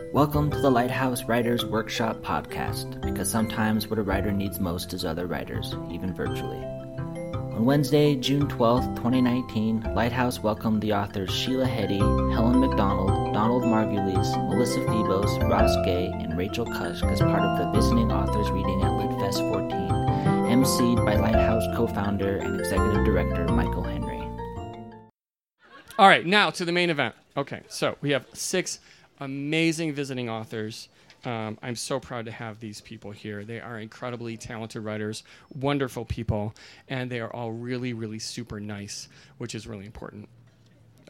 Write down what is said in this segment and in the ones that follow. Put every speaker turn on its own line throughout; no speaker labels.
Welcome to the Lighthouse Writers Workshop podcast, because sometimes what a writer needs most is other writers, even virtually. On Wednesday, June 12, 2019, Lighthouse welcomed the authors Sheila Heti, Helen Macdonald, Donald Margulies, Melissa Febos, Ross Gay, and Rachel Cusk as part of the Visiting Authors Reading at LitFest 14, emceed by Lighthouse co founder and executive director Michael Henry.
All right, now to the main event. Okay, so we have six amazing visiting authors. Um, I'm so proud to have these people here. They are incredibly talented writers, wonderful people, and they are all really, really super nice, which is really important.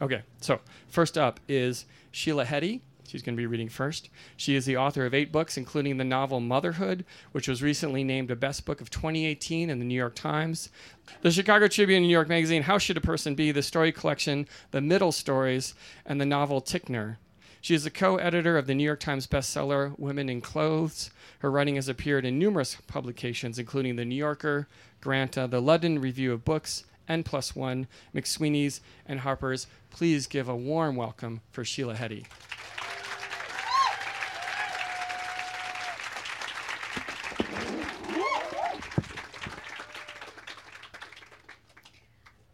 Okay, so first up is Sheila Heti. She's going to be reading first. She is the author of eight books, including the novel Motherhood, which was recently named a best book of 2018 in the New York Times. The Chicago Tribune, New York Magazine, How Should a Person Be? The story collection, The Middle Stories, and the novel Ticknor. She is the co editor of the New York Times bestseller Women in Clothes. Her writing has appeared in numerous publications, including The New Yorker, Granta, the London Review of Books, N Plus One, McSweeney's, and Harper's. Please give a warm welcome for Sheila Heti.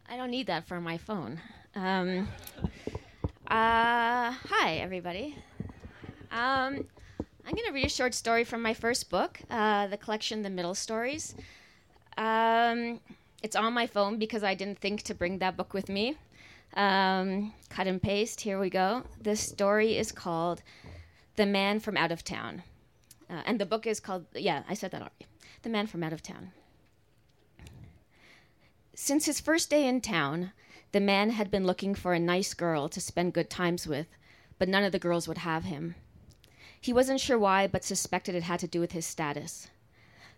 I don't need that for my phone. Um, uh, hi, everybody. Um, I'm going to read a short story from my first book, uh, the collection The Middle Stories. Um, it's on my phone because I didn't think to bring that book with me. Um, cut and paste, here we go. This story is called The Man from Out of Town. Uh, and the book is called, yeah, I said that already. The Man from Out of Town. Since his first day in town, the man had been looking for a nice girl to spend good times with, but none of the girls would have him. He wasn't sure why, but suspected it had to do with his status.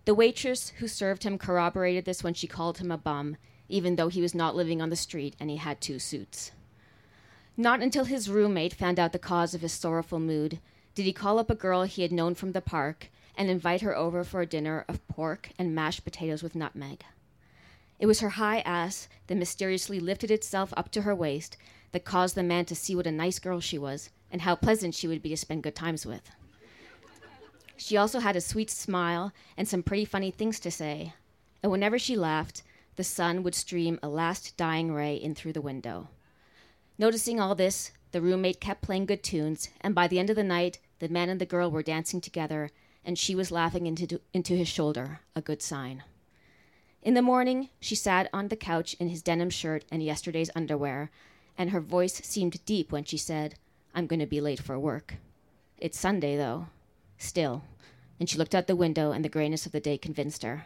The waitress who served him corroborated this when she called him a bum, even though he was not living on the street and he had two suits. Not until his roommate found out the cause of his sorrowful mood did he call up a girl he had known from the park and invite her over for a dinner of pork and mashed potatoes with nutmeg. It was her high ass that mysteriously lifted itself up to her waist that caused the man to see what a nice girl she was and how pleasant she would be to spend good times with. She also had a sweet smile and some pretty funny things to say, and whenever she laughed, the sun would stream a last dying ray in through the window. Noticing all this, the roommate kept playing good tunes, and by the end of the night, the man and the girl were dancing together, and she was laughing into, into his shoulder, a good sign. In the morning, she sat on the couch in his denim shirt and yesterday's underwear, and her voice seemed deep when she said, I'm going to be late for work. It's Sunday, though. Still. And she looked out the window, and the grayness of the day convinced her.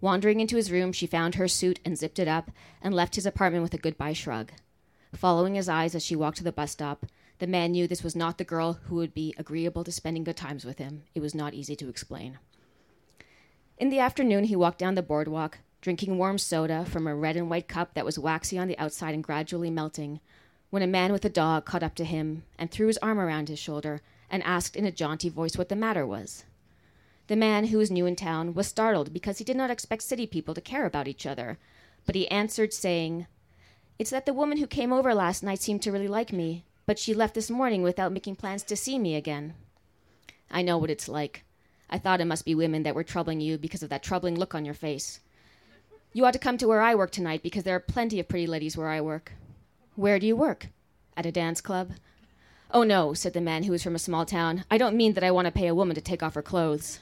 Wandering into his room, she found her suit and zipped it up, and left his apartment with a goodbye shrug. Following his eyes as she walked to the bus stop, the man knew this was not the girl who would be agreeable to spending good times with him. It was not easy to explain. In the afternoon, he walked down the boardwalk, drinking warm soda from a red and white cup that was waxy on the outside and gradually melting, when a man with a dog caught up to him and threw his arm around his shoulder and asked in a jaunty voice what the matter was. The man, who was new in town, was startled because he did not expect city people to care about each other, but he answered, saying, It's that the woman who came over last night seemed to really like me, but she left this morning without making plans to see me again. I know what it's like. I thought it must be women that were troubling you because of that troubling look on your face. You ought to come to where I work tonight because there are plenty of pretty ladies where I work. Where do you work? At a dance club? Oh, no, said the man who was from a small town. I don't mean that I want to pay a woman to take off her clothes.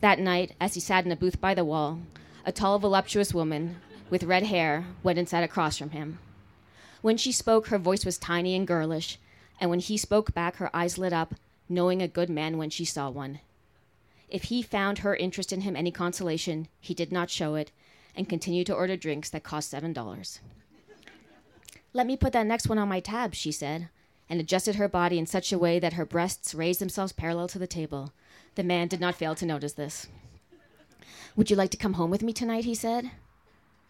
That night, as he sat in a booth by the wall, a tall, voluptuous woman with red hair went and sat across from him. When she spoke, her voice was tiny and girlish, and when he spoke back, her eyes lit up, knowing a good man when she saw one. If he found her interest in him any consolation, he did not show it and continued to order drinks that cost $7. Let me put that next one on my tab, she said, and adjusted her body in such a way that her breasts raised themselves parallel to the table. The man did not fail to notice this. Would you like to come home with me tonight? he said.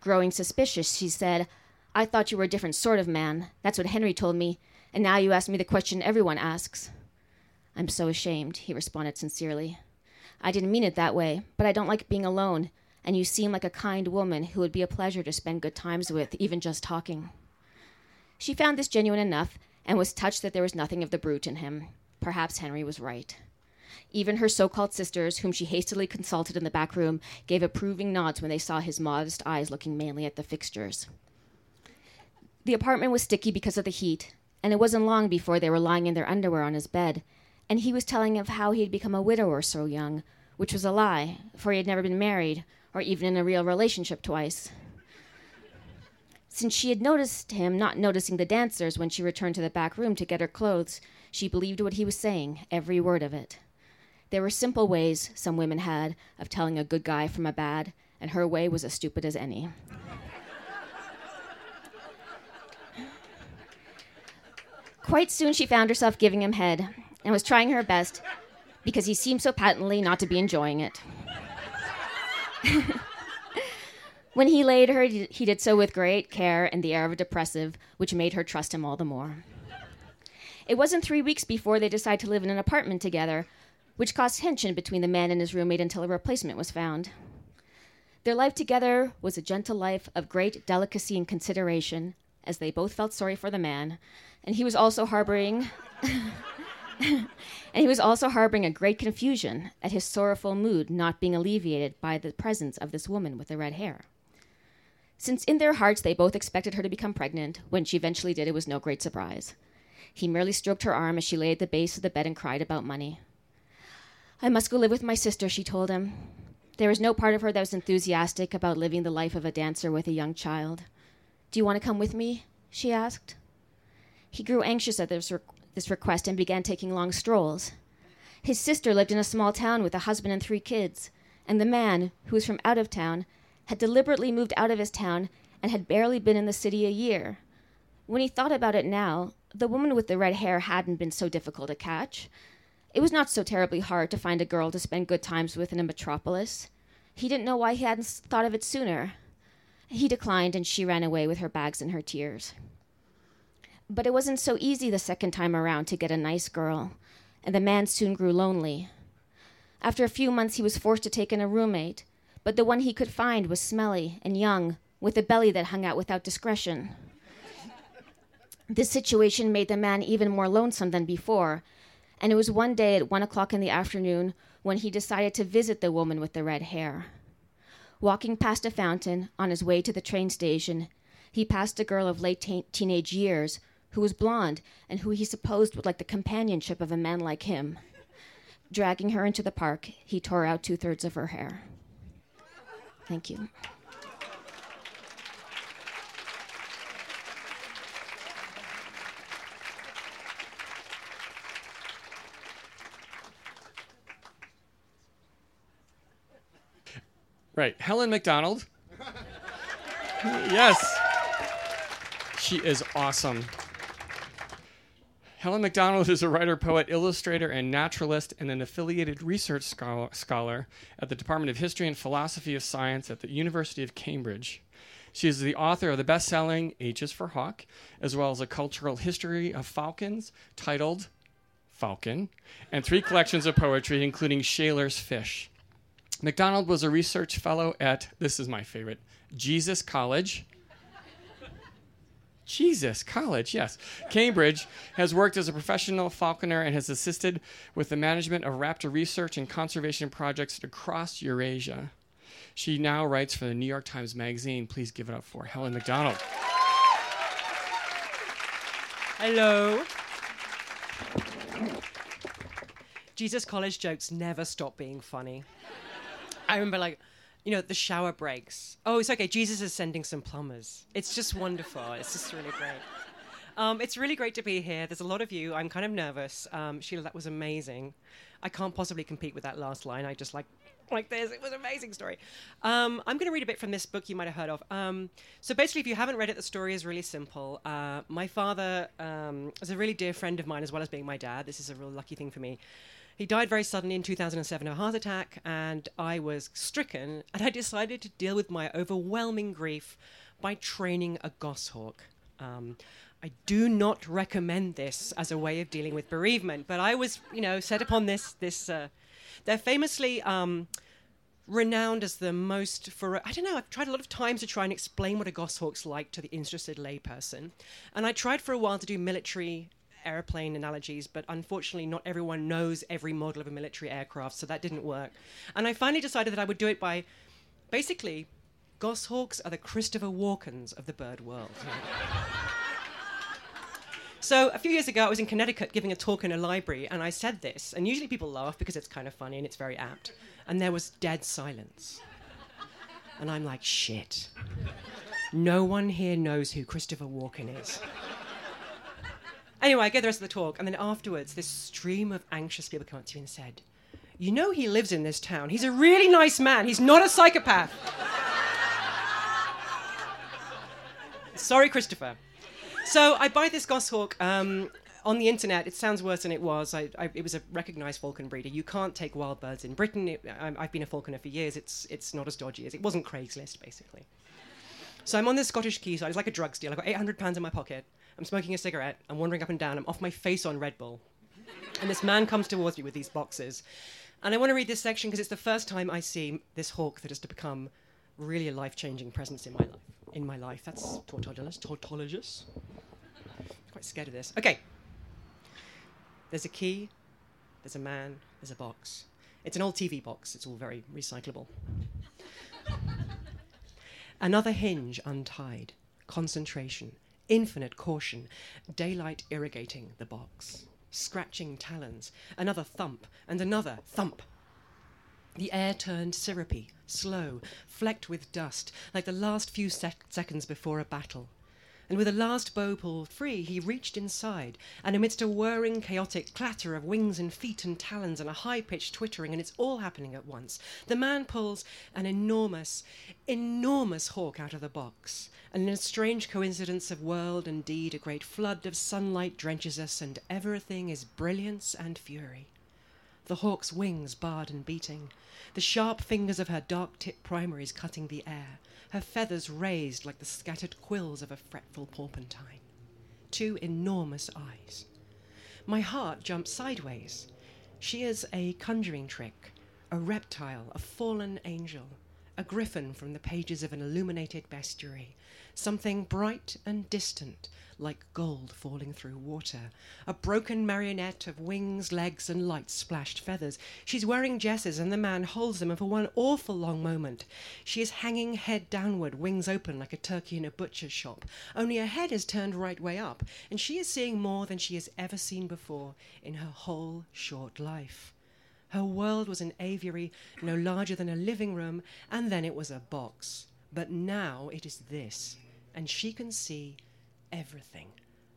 Growing suspicious, she said, I thought you were a different sort of man. That's what Henry told me, and now you ask me the question everyone asks. I'm so ashamed, he responded sincerely. I didn't mean it that way, but I don't like being alone, and you seem like a kind woman who would be a pleasure to spend good times with, even just talking. She found this genuine enough and was touched that there was nothing of the brute in him. perhaps Henry was right. Even her so called sisters, whom she hastily consulted in the back room, gave approving nods when they saw his modest eyes looking mainly at the fixtures. The apartment was sticky because of the heat, and it wasn't long before they were lying in their underwear on his bed, and he was telling of how he had become a widower so young, which was a lie, for he had never been married, or even in a real relationship twice. Since she had noticed him not noticing the dancers when she returned to the back room to get her clothes, she believed what he was saying, every word of it. There were simple ways some women had of telling a good guy from a bad, and her way was as stupid as any. Quite soon she found herself giving him head and was trying her best because he seemed so patently not to be enjoying it. when he laid her, he did so with great care and the air of a depressive, which made her trust him all the more. It wasn't three weeks before they decided to live in an apartment together, which caused tension between the man and his roommate until a replacement was found. Their life together was a gentle life of great delicacy and consideration, as they both felt sorry for the man, and he was also harboring and he was also harboring a great confusion at his sorrowful mood not being alleviated by the presence of this woman with the red hair. Since in their hearts they both expected her to become pregnant, when she eventually did, it was no great surprise. He merely stroked her arm as she lay at the base of the bed and cried about money. I must go live with my sister, she told him. There was no part of her that was enthusiastic about living the life of a dancer with a young child. Do you want to come with me? she asked. He grew anxious at this, re- this request and began taking long strolls. His sister lived in a small town with a husband and three kids, and the man, who was from out of town, had deliberately moved out of his town and had barely been in the city a year. When he thought about it now, the woman with the red hair hadn't been so difficult to catch. It was not so terribly hard to find a girl to spend good times with in a metropolis. He didn't know why he hadn't thought of it sooner. He declined, and she ran away with her bags and her tears. But it wasn't so easy the second time around to get a nice girl, and the man soon grew lonely. After a few months, he was forced to take in a roommate, but the one he could find was smelly and young, with a belly that hung out without discretion. This situation made the man even more lonesome than before, and it was one day at one o'clock in the afternoon when he decided to visit the woman with the red hair. Walking past a fountain on his way to the train station, he passed a girl of late te- teenage years who was blonde and who he supposed would like the companionship of a man like him. Dragging her into the park, he tore out two thirds of her hair. Thank you.
Right. Helen Macdonald. yes. She is awesome. Helen Macdonald is a writer, poet, illustrator, and naturalist, and an affiliated research scholar, at the Department of History and Philosophy of Science at the University of Cambridge. She is the author of the best selling H is for Hawk, as well as a cultural history of falcons titled Falcon, and three collections of poetry, including Shaler's Fish. Macdonald was a research fellow at, this is my favorite, Jesus College. Jesus College, yes. Cambridge has worked as a professional falconer and has assisted with the management of raptor research and conservation projects across Eurasia. She now writes for the New York Times Magazine. Please give it up for Helen Macdonald.
Hello. Jesus College jokes never stop being funny. I remember, like, you know, the shower breaks. Oh, it's okay. Jesus is sending some plumbers. It's just wonderful. It's just really great. Um, it's really great to be here. There's a lot of you. I'm kind of nervous. Um, Sheila, that was amazing. I can't possibly compete with that last line. I just like like this. It was an amazing story. Um, I'm going to read a bit from this book you might have heard of. Um, so basically, if you haven't read it, the story is really simple. Uh, my father um, is a really dear friend of mine, as well as being my dad. This is a real lucky thing for me. He died very suddenly in 2007 of a heart attack, and I was stricken, and I decided to deal with my overwhelming grief by training a goshawk. Um, I do not recommend this as a way of dealing with bereavement, but I was, you know, set upon this. This uh, they're famously um, renowned as the most for. I don't know. I've tried a lot of times to try and explain what a goshawk's like to the interested layperson, and I tried for a while to do military airplane analogies, but unfortunately, not everyone knows every model of a military aircraft, so that didn't work. And I finally decided that I would do it by basically, goshawks are the Christopher Walkens of the bird world. So a few years ago, I was in Connecticut giving a talk in a library, and I said this. And usually people laugh because it's kind of funny and it's very apt. And there was dead silence. And I'm like, shit. No one here knows who Christopher Walken is. Anyway, I get the rest of the talk, and then afterwards, this stream of anxious people come up to me and said, You know, he lives in this town. He's a really nice man. He's not a psychopath. Sorry, Christopher. So I buy this goshawk um, on the internet. It sounds worse than it was. I, I, it was a recognised falcon breeder. You can't take wild birds in Britain. It, I, I've been a falconer for years. It's it's not as dodgy as it wasn't Craigslist basically. So I'm on this Scottish quayside. It's like a drugs deal. I've got 800 pounds in my pocket. I'm smoking a cigarette. I'm wandering up and down. I'm off my face on Red Bull. And this man comes towards me with these boxes. And I want to read this section because it's the first time I see this hawk that has to become really a life-changing presence in my life. In my life, that's tautologist. Tautologist. Quite scared of this. Okay. There's a key. There's a man. There's a box. It's an old TV box. It's all very recyclable. Another hinge untied. Concentration. Infinite caution. Daylight irrigating the box. Scratching talons. Another thump. And another thump. The air turned syrupy, slow, flecked with dust, like the last few sec- seconds before a battle. And with a last bow pulled free, he reached inside, and amidst a whirring, chaotic clatter of wings and feet and talons and a high pitched twittering, and it's all happening at once, the man pulls an enormous, enormous hawk out of the box. And in a strange coincidence of world and deed, a great flood of sunlight drenches us, and everything is brilliance and fury. The hawk's wings barred and beating, the sharp fingers of her dark tipped primaries cutting the air, her feathers raised like the scattered quills of a fretful porpentine. Two enormous eyes. My heart jumps sideways. She is a conjuring trick, a reptile, a fallen angel, a griffin from the pages of an illuminated bestiary, something bright and distant, like gold falling through water, a broken marionette of wings, legs, and light splashed feathers. She's wearing jesses, and the man holds them, and for one awful long moment, she is hanging head downward, wings open like a turkey in a butcher's shop. Only her head is turned right way up, and she is seeing more than she has ever seen before in her whole short life. Her world was an aviary no larger than a living room, and then it was a box. But now it is this, and she can see everything.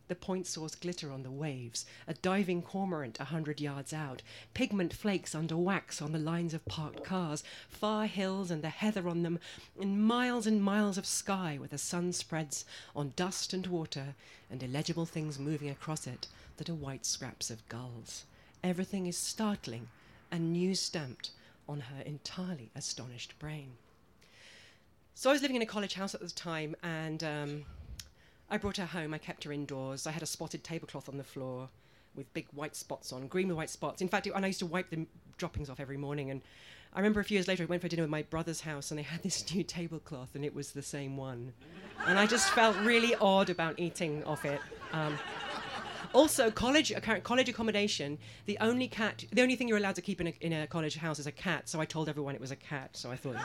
The point-source glitter on the waves, a diving cormorant a hundred yards out, pigment flakes under wax on the lines of parked cars, far hills and the heather on them, and miles and miles of sky where the sun spreads on dust and water, and illegible things moving across it that are white scraps of gulls. Everything is startling and news stamped on her entirely astonished brain. So I was living in a college house at the time, and um, I brought her home. I kept her indoors. I had a spotted tablecloth on the floor with big white spots on, green with white spots. In fact, it, and I used to wipe the droppings off every morning. And I remember a few years later, I went for dinner with my brother's house, and they had this new tablecloth, and it was the same one. And I just felt really odd about eating off it. Um, also, college college accommodation. The only cat, the only thing you're allowed to keep in a, in a college house is a cat. So I told everyone it was a cat. So I thought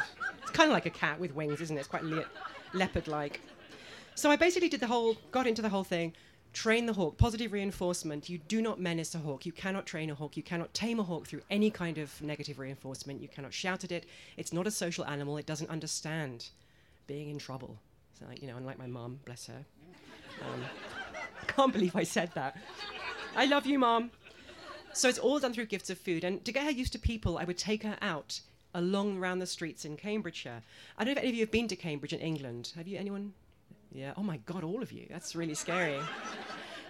it's kind of like a cat with wings, isn't it? It's quite le- leopard-like. So I basically did the whole, got into the whole thing. Train the hawk. Positive reinforcement. You do not menace a hawk. You cannot train a hawk. You cannot tame a hawk through any kind of negative reinforcement. You cannot shout at it. It's not a social animal. It doesn't understand being in trouble. So, like, you know, unlike my mum, bless her. Um, can't believe I said that. I love you, Mom. So it's all done through gifts of food. And to get her used to people, I would take her out along around the streets in Cambridgeshire. I don't know if any of you have been to Cambridge in England. Have you? Anyone? Yeah. Oh my God, all of you. That's really scary.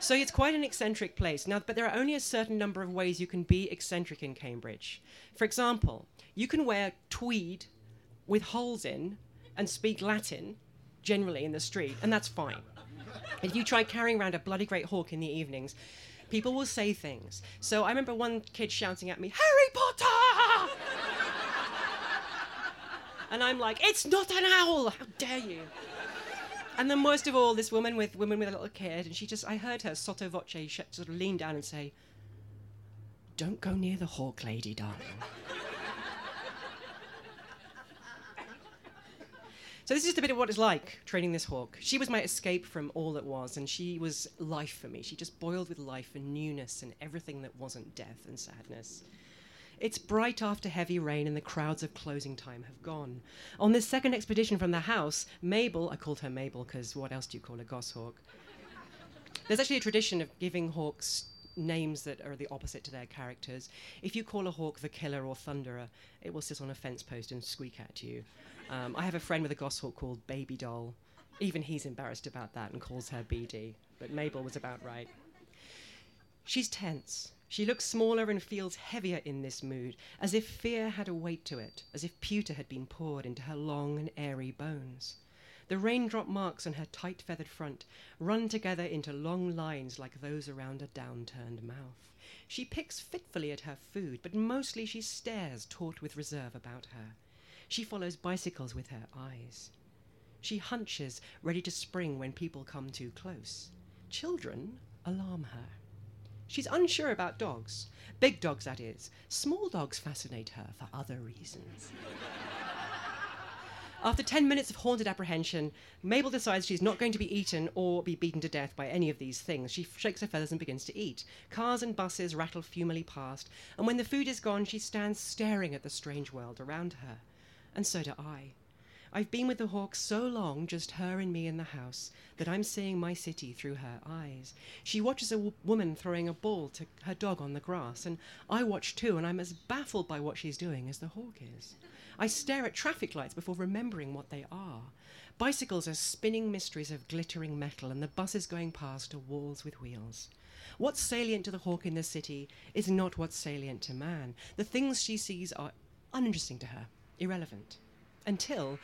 So it's quite an eccentric place. Now, but there are only a certain number of ways you can be eccentric in Cambridge. For example, you can wear tweed with holes in and speak Latin generally in the street, and that's fine. If you try carrying around a bloody great hawk in the evenings, people will say things. So I remember one kid shouting at me, Harry Potter! and I'm like, it's not an owl! How dare you? And then worst of all, this woman with woman with a little kid, and she just I heard her sotto voce sort of lean down and say, "Don't go near the hawk lady, darling." So this is just a bit of what it's like training this hawk. She was my escape from all that was, and she was life for me. She just boiled with life and newness and everything that wasn't death and sadness. It's bright after heavy rain, and the crowds of closing time have gone. On this second expedition from the house, Mabel, I called her Mabel because what else do you call a goshawk? There's actually a tradition of giving hawks names that are the opposite to their characters. If you call a hawk the killer or thunderer, it will sit on a fence post and squeak at you. Um, I have a friend with a goshawk called Baby Doll. Even he's embarrassed about that and calls her BD, but Mabel was about right. She's tense. She looks smaller and feels heavier in this mood, as if fear had a weight to it, as if pewter had been poured into her long and airy bones. The raindrop marks on her tight feathered front run together into long lines like those around a downturned mouth. She picks fitfully at her food, but mostly she stares, taut with reserve about her. She follows bicycles with her eyes. She hunches, ready to spring when people come too close. Children alarm her. She's unsure about dogs. Big dogs, that is. Small dogs fascinate her for other reasons. After 10 minutes of haunted apprehension, Mabel decides she's not going to be eaten or be beaten to death by any of these things. She shakes her feathers and begins to eat. Cars and buses rattle fumily past, and when the food is gone, she stands staring at the strange world around her. And so do I. I've been with the hawk so long, just her and me in the house, that I'm seeing my city through her eyes. She watches a w- woman throwing a ball to her dog on the grass, and I watch too, and I'm as baffled by what she's doing as the hawk is. I stare at traffic lights before remembering what they are. Bicycles are spinning mysteries of glittering metal, and the buses going past are walls with wheels. What's salient to the hawk in the city is not what's salient to man. The things she sees are uninteresting to her, irrelevant. Until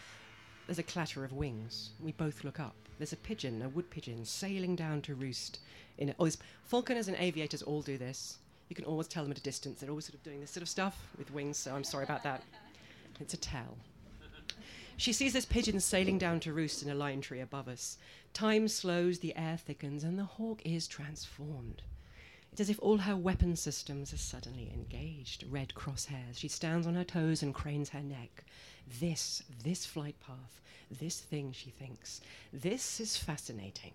there's a clatter of wings. We both look up. There's a pigeon, a wood pigeon, sailing down to roost. In a, oh, falconers and aviators all do this. You can always tell them at a distance. They're always sort of doing this sort of stuff with wings, so I'm sorry about that. It's a tell. She sees this pigeon sailing down to roost in a lime tree above us. Time slows, the air thickens, and the hawk is transformed. It's as if all her weapon systems are suddenly engaged. Red crosshairs. She stands on her toes and cranes her neck. This, this flight path, this thing, she thinks, this is fascinating.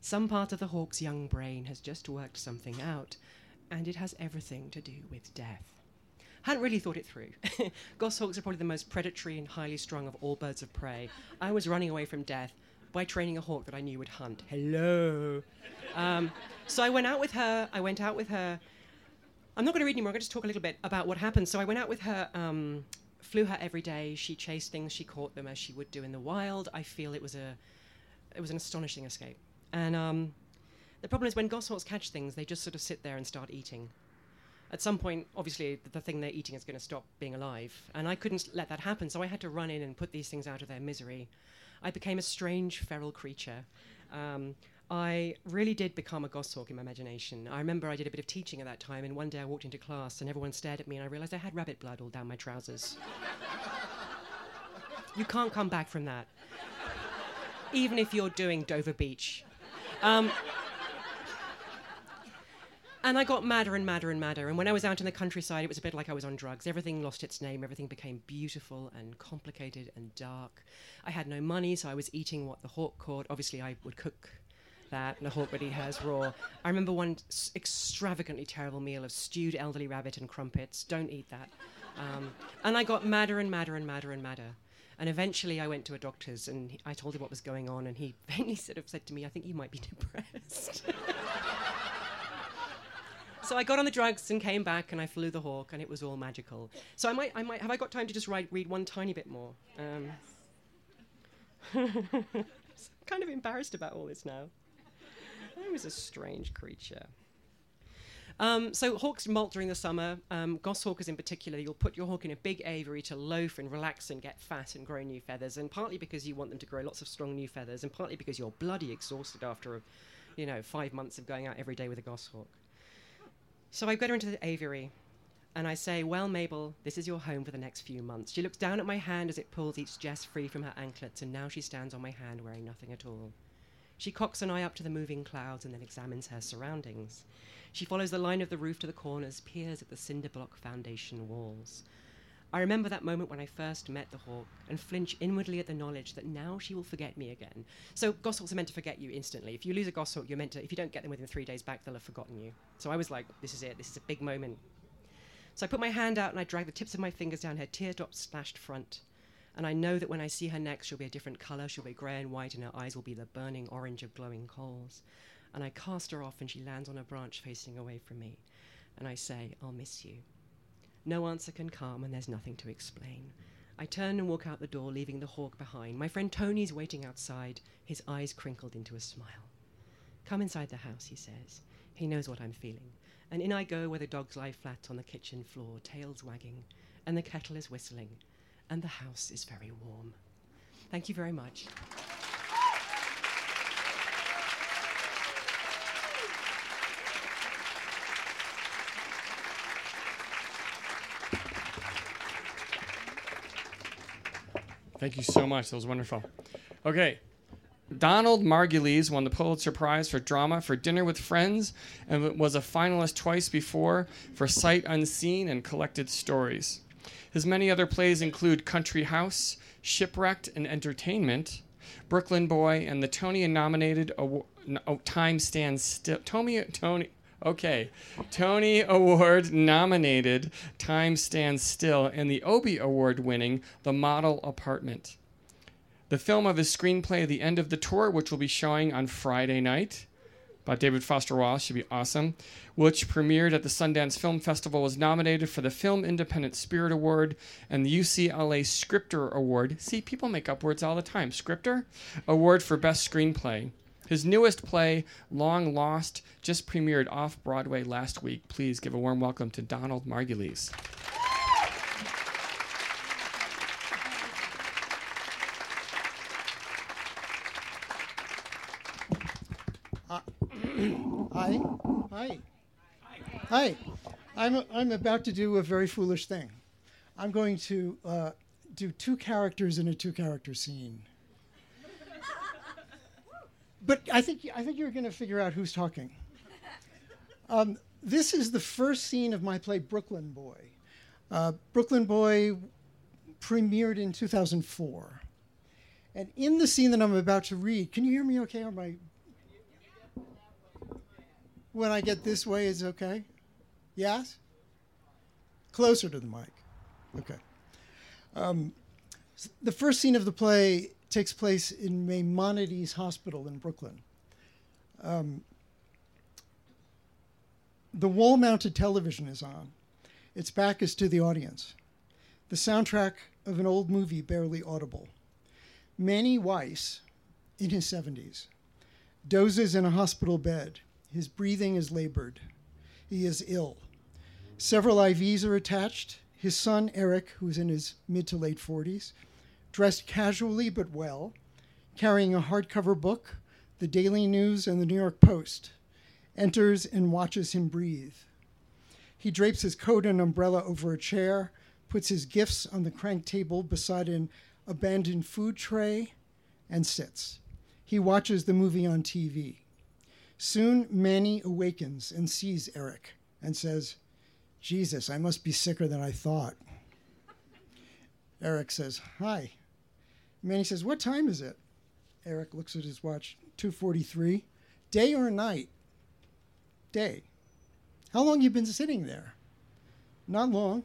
Some part of the hawk's young brain has just worked something out, and it has everything to do with death. Hadn't really thought it through. Goshawks are probably the most predatory and highly strung of all birds of prey. I was running away from death by training a hawk that I knew would hunt. Hello. Um, so I went out with her. I went out with her. I'm not going to read anymore. I'm going to just talk a little bit about what happened. So I went out with her um, flew her every day. She chased things, she caught them as she would do in the wild. I feel it was a, it was an astonishing escape. And um, the problem is when goshawks catch things, they just sort of sit there and start eating. At some point, obviously, the thing they're eating is going to stop being alive, and I couldn't let that happen. So I had to run in and put these things out of their misery. I became a strange feral creature. Um, I really did become a goshawk in my imagination. I remember I did a bit of teaching at that time, and one day I walked into class and everyone stared at me, and I realized I had rabbit blood all down my trousers. you can't come back from that, even if you're doing Dover Beach. Um, and I got madder and madder and madder. And when I was out in the countryside, it was a bit like I was on drugs. Everything lost its name. Everything became beautiful and complicated and dark. I had no money, so I was eating what the hawk caught. Obviously, I would cook that and a hawk really has raw. I remember one s- extravagantly terrible meal of stewed elderly rabbit and crumpets. Don't eat that. Um, and I got madder and madder and madder and madder. And eventually I went to a doctor's and he, I told him what was going on, and he faintly sort of said to me, I think you might be depressed. so I got on the drugs and came back and I flew the hawk and it was all magical. So I might, I might have I got time to just write, read one tiny bit more? Um, kind of embarrassed about all this now. I was a strange creature. Um, so hawks molt during the summer. Um, goshawkers in particular, you'll put your hawk in a big aviary to loaf and relax and get fat and grow new feathers. And partly because you want them to grow lots of strong new feathers, and partly because you're bloody exhausted after, you know, five months of going out every day with a goshawk. So I got her into the aviary, and I say, Well, Mabel, this is your home for the next few months. She looks down at my hand as it pulls each jess free from her anklets, and now she stands on my hand wearing nothing at all. She cocks an eye up to the moving clouds and then examines her surroundings. She follows the line of the roof to the corners, peers at the cinder block foundation walls. I remember that moment when I first met the hawk and flinch inwardly at the knowledge that now she will forget me again. So goshawks are meant to forget you instantly. If you lose a goshawk, you're meant to, if you don't get them within three days back, they'll have forgotten you. So I was like, this is it, this is a big moment. So I put my hand out and I drag the tips of my fingers down her teardrop splashed front. And I know that when I see her next, she'll be a different colour. She'll be grey and white, and her eyes will be the burning orange of glowing coals. And I cast her off, and she lands on a branch facing away from me. And I say, I'll miss you. No answer can come, and there's nothing to explain. I turn and walk out the door, leaving the hawk behind. My friend Tony's waiting outside, his eyes crinkled into a smile. Come inside the house, he says. He knows what I'm feeling. And in I go where the dogs lie flat on the kitchen floor, tails wagging, and the kettle is whistling, and the house is very warm. Thank you very much.
Thank you so much. That was wonderful. Okay. Donald Margulies won the Pulitzer Prize for Drama for Dinner with Friends and was a finalist twice before for Sight Unseen and Collected Stories. His many other plays include Country House, Shipwrecked and Entertainment, Brooklyn Boy, and the Tony nominated no, oh, Time Stands Still. Tony, Tony, okay. Tony Award nominated Time Stands Still and the Obie Award winning The Model Apartment. The film of his screenplay, The End of the Tour, which will be showing on Friday night by David Foster Wallace, should be awesome, which premiered at the Sundance Film Festival, was nominated for the Film Independent Spirit Award and the UCLA Scripter Award. See, people make up words all the time. Scripter? Award for Best Screenplay. His newest play, Long Lost, just premiered off Broadway last week. Please give a warm welcome to Donald Margulies.
Hi. Hi. Hi. I'm, I'm about to do a very foolish thing. I'm going to uh, do two characters in a two character scene. But I think, I think you're going to figure out who's talking. Um, this is the first scene of my play Brooklyn Boy. Uh, Brooklyn Boy premiered in 2004. And in the scene that I'm about to read, can you hear me okay? Or my when I get this way is okay? Yes? Closer to the mic. Okay. Um, the first scene of the play takes place in Maimonides Hospital in Brooklyn. Um, the wall mounted television is on. Its back is to the audience. The soundtrack of an old movie barely audible. Manny Weiss, in his 70s, dozes in a hospital bed. His breathing is labored. He is ill. Several IVs are attached. His son, Eric, who's in his mid to late 40s, dressed casually but well, carrying a hardcover book, the Daily News, and the New York Post, enters and watches him breathe. He drapes his coat and umbrella over a chair, puts his gifts on the crank table beside an abandoned food tray, and sits. He watches the movie on TV. Soon Manny awakens and sees Eric and says, Jesus, I must be sicker than I thought. Eric says, Hi. Manny says, What time is it? Eric looks at his watch, 2:43. Day or night? Day. How long you been sitting there? Not long.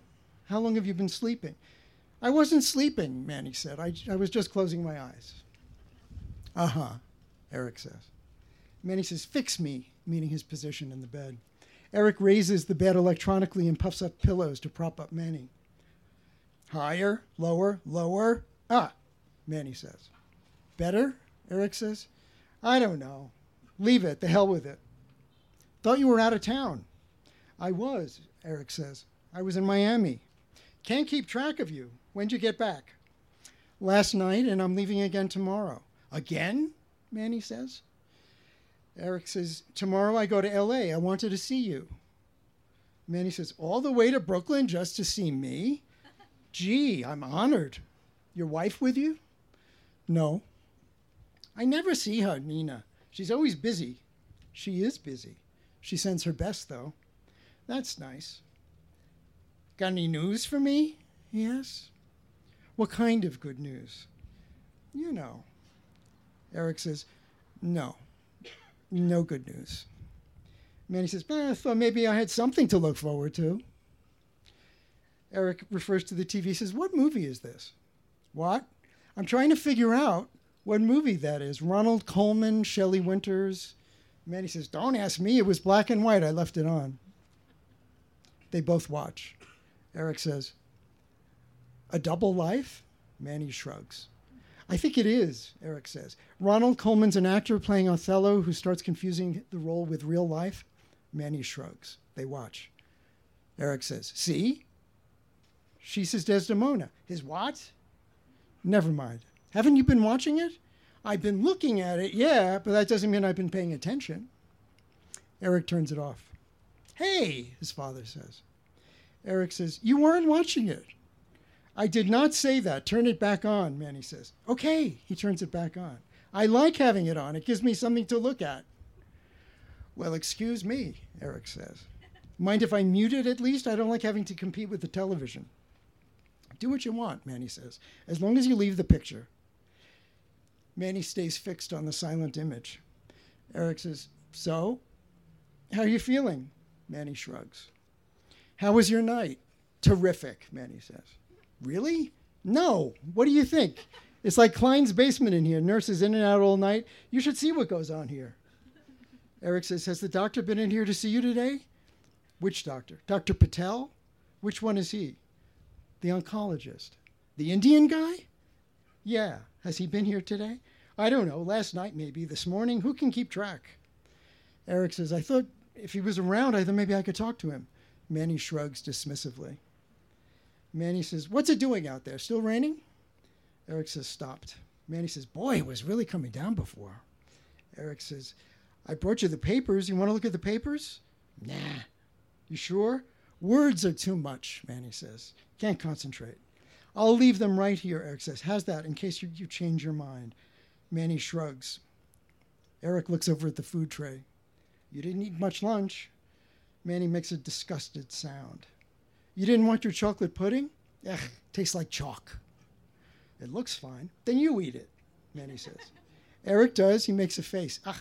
How long have you been sleeping? I wasn't sleeping, Manny said. I, I was just closing my eyes. Uh huh, Eric says. Manny says, Fix me, meaning his position in the bed. Eric raises the bed electronically and puffs up pillows to prop up Manny. Higher, lower, lower. Ah, Manny says. Better? Eric says. I don't know. Leave it. The hell with it. Thought you were out of town. I was, Eric says. I was in Miami. Can't keep track of you. When'd you get back? Last night, and I'm leaving again tomorrow. Again? Manny says. Eric says, Tomorrow I go to LA. I wanted to see you. Manny says, All the way to Brooklyn just to see me? Gee, I'm honored. Your wife with you? No. I never see her, Nina. She's always busy. She is busy. She sends her best, though. That's nice. Got any news for me? He asks. What kind of good news? You know. Eric says, No. No good news. Manny says, eh, I thought maybe I had something to look forward to. Eric refers to the TV, says, What movie is this? What? I'm trying to figure out what movie that is. Ronald Colman, Shelley Winters. Manny says, Don't ask me. It was black and white. I left it on. They both watch. Eric says, A double life? Manny shrugs. I think it is, Eric says. Ronald Colman's an actor playing Othello who starts confusing the role with real life. Manny shrugs. They watch. Eric says, See? She says Desdemona. His what? Never mind. Haven't you been watching it? I've been looking at it, yeah, but that doesn't mean I've been paying attention. Eric turns it off. Hey, his father says. Eric says, You weren't watching it. I did not say that. Turn it back on, Manny says. Okay, he turns it back on. I like having it on. It gives me something to look at. Well, excuse me, Eric says. Mind if I mute it at least? I don't like having to compete with the television. Do what you want, Manny says, as long as you leave the picture. Manny stays fixed on the silent image. Eric says, So? How are you feeling? Manny shrugs. How was your night? Terrific, Manny says. Really? No. What do you think? It's like Klein's basement in here. Nurses in and out all night. You should see what goes on here. Eric says, Has the doctor been in here to see you today? Which doctor? Dr. Patel? Which one is he? The oncologist. The Indian guy? Yeah. Has he been here today? I don't know. Last night, maybe. This morning? Who can keep track? Eric says, I thought if he was around, I thought maybe I could talk to him. Manny shrugs dismissively. Manny says, What's it doing out there? Still raining? Eric says, Stopped. Manny says, Boy, it was really coming down before. Eric says, I brought you the papers. You want to look at the papers? Nah. You sure? Words are too much, Manny says. Can't concentrate. I'll leave them right here, Eric says. How's that, in case you, you change your mind? Manny shrugs. Eric looks over at the food tray. You didn't eat much lunch. Manny makes a disgusted sound. You didn't want your chocolate pudding? Ugh, tastes like chalk. It looks fine. Then you eat it, Manny says. Eric does. He makes a face. Ugh.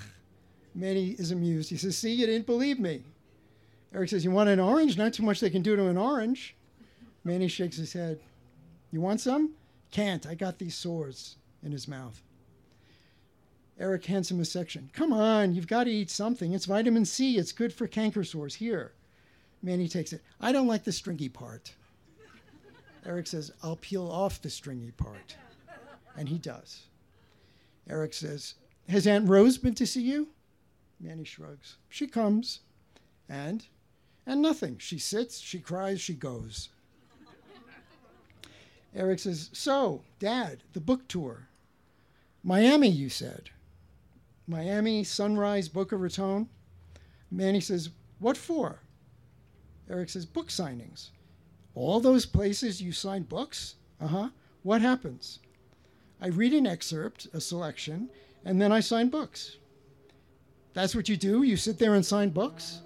Manny is amused. He says, See, you didn't believe me. Eric says, You want an orange? Not too much they can do to an orange. Manny shakes his head. You want some? Can't. I got these sores in his mouth. Eric hands him a section. Come on, you've got to eat something. It's vitamin C. It's good for canker sores. Here. Manny takes it. I don't like the stringy part. Eric says, I'll peel off the stringy part. And he does. Eric says, Has Aunt Rose been to see you? Manny shrugs. She comes. And? And nothing. She sits, she cries, she goes. Eric says, So, Dad, the book tour. Miami, you said. Miami, Sunrise, Boca Raton. Manny says, What for? Eric says, Book signings. All those places you sign books? Uh huh. What happens? I read an excerpt, a selection, and then I sign books. That's what you do? You sit there and sign books?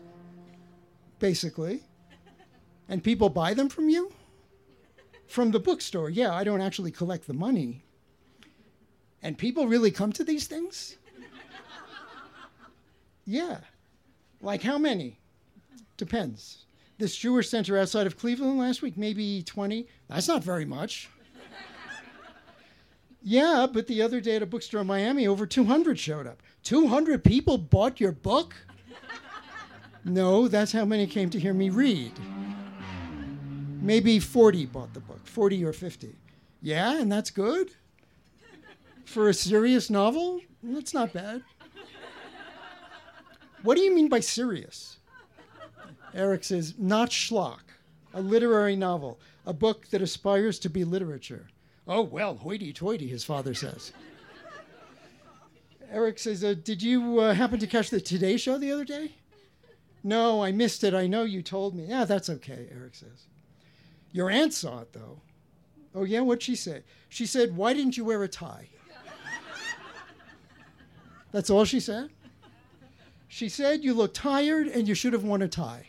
Basically. And people buy them from you? From the bookstore. Yeah, I don't actually collect the money. And people really come to these things? Yeah. Like how many? Depends. This Jewish center outside of Cleveland last week, maybe 20. That's not very much. yeah, but the other day at a bookstore in Miami, over 200 showed up. 200 people bought your book? No, that's how many came to hear me read. Maybe 40 bought the book, 40 or 50. Yeah, and that's good? For a serious novel? That's not bad. What do you mean by serious? Eric says, not schlock, a literary novel, a book that aspires to be literature. Oh, well, hoity toity, his father says. Eric says, uh, Did you uh, happen to catch the Today Show the other day? No, I missed it. I know you told me. Yeah, that's okay, Eric says. Your aunt saw it, though. Oh, yeah? What'd she say? She said, Why didn't you wear a tie? That's all she said? She said, You look tired and you should have worn a tie.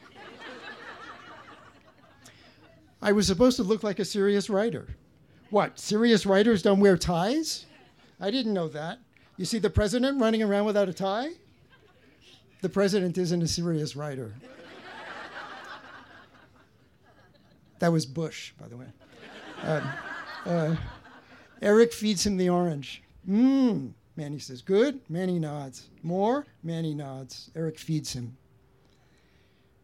I was supposed to look like a serious writer. What, serious writers don't wear ties? I didn't know that. You see the president running around without a tie? The president isn't a serious writer. That was Bush, by the way. Uh, uh, Eric feeds him the orange. Mmm. Manny says, Good. Manny nods. More? Manny nods. Eric feeds him.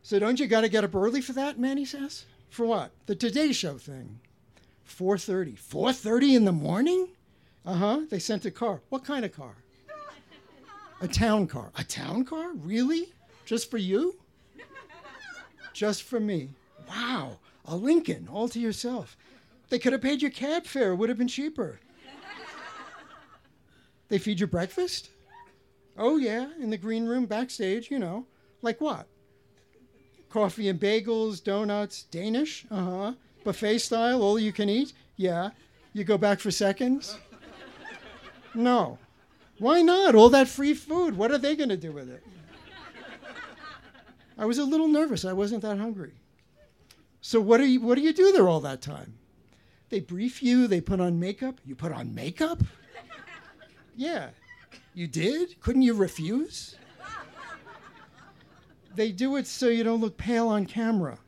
So don't you got to get up early for that? Manny says. For what? The Today Show thing. 4:30. 4:30 in the morning? Uh-huh. They sent a car. What kind of car? A town car. A town car? Really? Just for you? Just for me. Wow. A Lincoln all to yourself. They could have paid your cab fare. It would have been cheaper. They feed you breakfast? Oh, yeah, in the green room backstage, you know. Like what? Coffee and bagels, donuts, Danish? Uh huh. Buffet style, all you can eat? Yeah. You go back for seconds? No. Why not? All that free food. What are they going to do with it? I was a little nervous. I wasn't that hungry. So what do you what do you do there all that time? They brief you, they put on makeup. You put on makeup? Yeah. You did? Couldn't you refuse? They do it so you don't look pale on camera.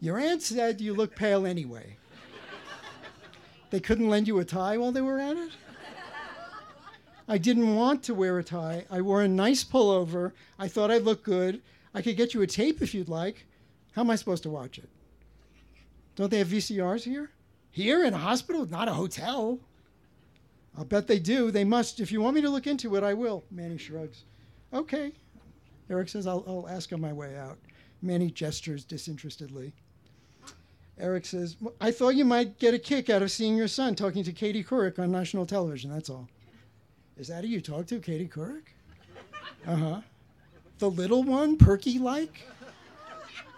Your aunt said you look pale anyway. They couldn't lend you a tie while they were at it? I didn't want to wear a tie. I wore a nice pullover. I thought I'd look good. I could get you a tape if you'd like. How am I supposed to watch it? Don't they have VCRs here? Here in a hospital, not a hotel. I'll bet they do. They must. If you want me to look into it, I will. Manny shrugs. Okay. Eric says, I'll, I'll ask on my way out. Manny gestures disinterestedly. Eric says, I thought you might get a kick out of seeing your son talking to Katie Couric on national television, that's all. Is that who you talk to, Katie Couric? Uh huh. The little one, perky like?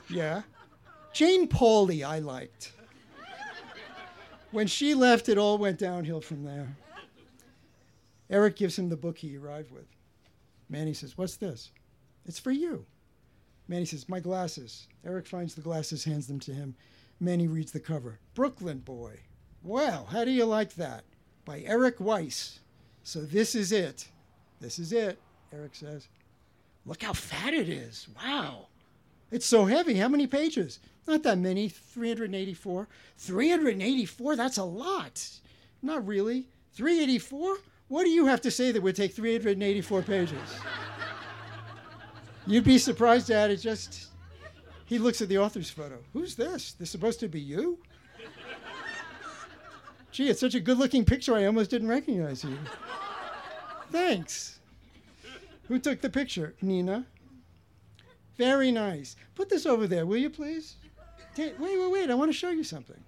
Yeah. Jane Pauley, I liked. When she left, it all went downhill from there. Eric gives him the book he arrived with. Manny says, What's this? It's for you. Manny says, My glasses. Eric finds the glasses, hands them to him. Manny reads the cover Brooklyn Boy. Well, how do you like that? By Eric Weiss. So this is it. This is it, Eric says. Look how fat it is. Wow. It's so heavy. How many pages? Not that many. 384. 384? That's a lot. Not really. 384? What do you have to say that would take 384 pages? You'd be surprised, at It just. He looks at the author's photo. Who's this? This supposed to be you? Gee, it's such a good looking picture, I almost didn't recognize you. Thanks. Who took the picture? Nina. Very nice. Put this over there, will you please? Wait, wait, wait. I want to show you something.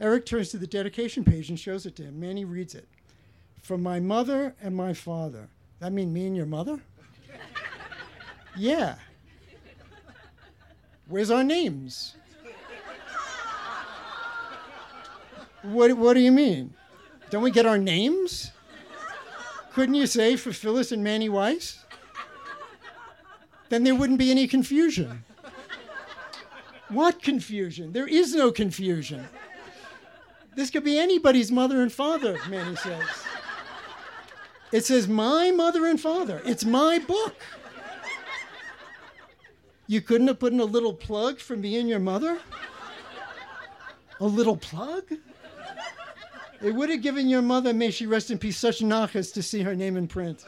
Eric turns to the dedication page and shows it to him. Manny reads it. From my mother and my father. That mean me and your mother? yeah. Where's our names? What, what do you mean? Don't we get our names? Couldn't you say for Phyllis and Manny Weiss? Then there wouldn't be any confusion. What confusion? There is no confusion. This could be anybody's mother and father, Manny says. It says my mother and father. It's my book. You couldn't have put in a little plug for me and your mother? A little plug? It would have given your mother, may she rest in peace, such nachas to see her name in print.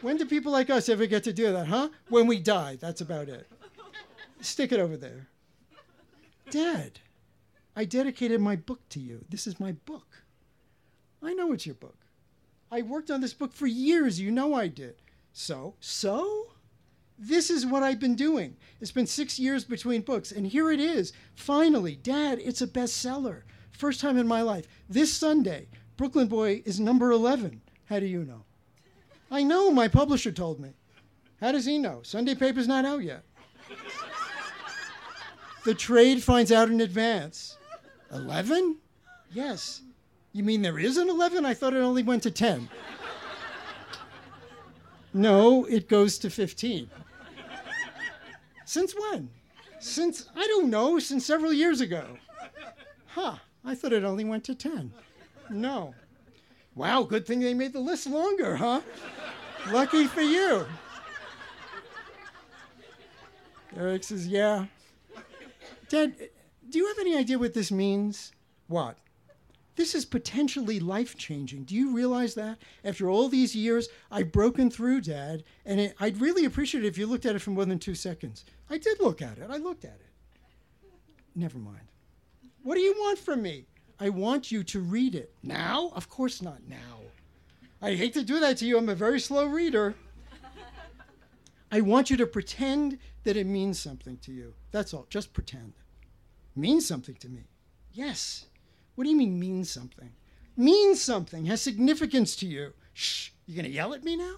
When do people like us ever get to do that, huh? When we die, that's about it. Stick it over there. Dad, I dedicated my book to you. This is my book. I know it's your book. I worked on this book for years. You know I did. So, so? This is what I've been doing. It's been six years between books, and here it is. Finally, Dad, it's a bestseller. First time in my life. This Sunday, Brooklyn Boy is number 11. How do you know? I know, my publisher told me. How does he know? Sunday paper's not out yet. The trade finds out in advance. 11? Yes. You mean there is an 11? I thought it only went to 10. No, it goes to 15. Since when? Since, I don't know, since several years ago. Huh, I thought it only went to 10. No. Wow, good thing they made the list longer, huh? Lucky for you. Eric says, Yeah. Dad, do you have any idea what this means? What? This is potentially life changing. Do you realize that? After all these years, I've broken through, Dad, and it, I'd really appreciate it if you looked at it for more than two seconds. I did look at it. I looked at it. Never mind. What do you want from me? I want you to read it. Now? Of course not now. I hate to do that to you. I'm a very slow reader. I want you to pretend that it means something to you. That's all. Just pretend. Means something to me. Yes. What do you mean, means something? Means something, has significance to you. Shh, you gonna yell at me now?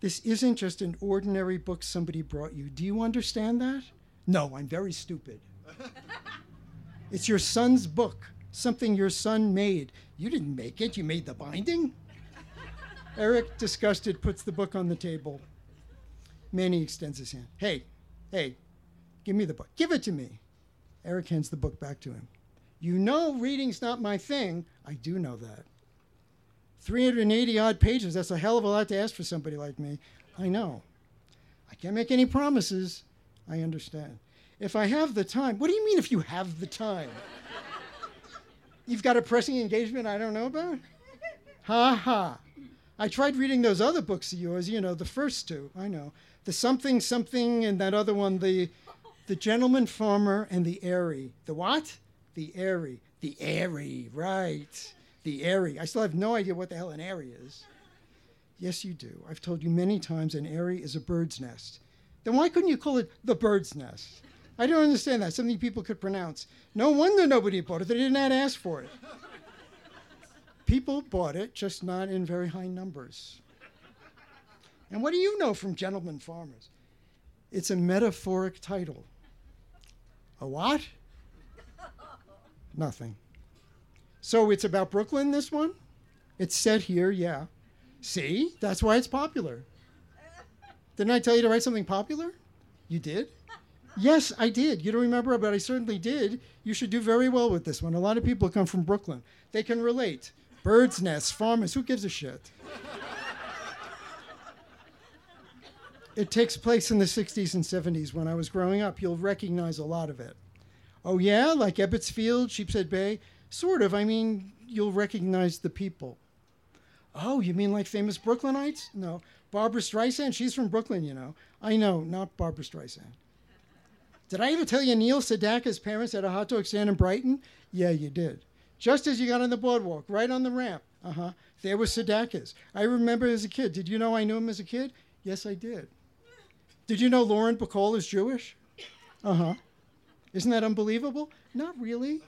This isn't just an ordinary book somebody brought you. Do you understand that? No, I'm very stupid. it's your son's book, something your son made. You didn't make it, you made the binding. Eric, disgusted, puts the book on the table. Manny extends his hand. Hey, hey, give me the book. Give it to me. Eric hands the book back to him. You know reading's not my thing. I do know that. 380 odd pages, that's a hell of a lot to ask for somebody like me. I know. I can't make any promises. I understand. If I have the time, what do you mean if you have the time? You've got a pressing engagement I don't know about? Ha ha. I tried reading those other books of yours, you know, the first two, I know. The something something and that other one, the the gentleman farmer and the airy. The what? The airy. The airy, right. The airy. I still have no idea what the hell an airy is. Yes, you do. I've told you many times an airy is a bird's nest. Then why couldn't you call it the bird's nest? I don't understand that. Something people could pronounce. No wonder nobody bought it. They did not ask for it. People bought it, just not in very high numbers. And what do you know from Gentlemen Farmers? It's a metaphoric title. A what? Nothing. So it's about Brooklyn, this one? It's set here, yeah. See? That's why it's popular. Didn't I tell you to write something popular? You did? Yes, I did. You don't remember, but I certainly did. You should do very well with this one. A lot of people come from Brooklyn. They can relate. Birds' nests, farmers, who gives a shit? it takes place in the 60s and 70s. When I was growing up, you'll recognize a lot of it. Oh, yeah? Like Ebbets Field, Sheepshead Bay? Sort of. I mean, you'll recognize the people. Oh, you mean like famous Brooklynites? No. Barbra Streisand, she's from Brooklyn, you know. I know, not Barbra Streisand. Did I ever tell you Neil Sedaka's parents had a hot dog stand in Brighton? Yeah, you did. Just as you got on the boardwalk, right on the ramp. Uh huh. There was Sedaka's. I remember as a kid. Did you know I knew him as a kid? Yes, I did. Did you know Lauren Bacall is Jewish? Uh huh. Isn't that unbelievable? Not really.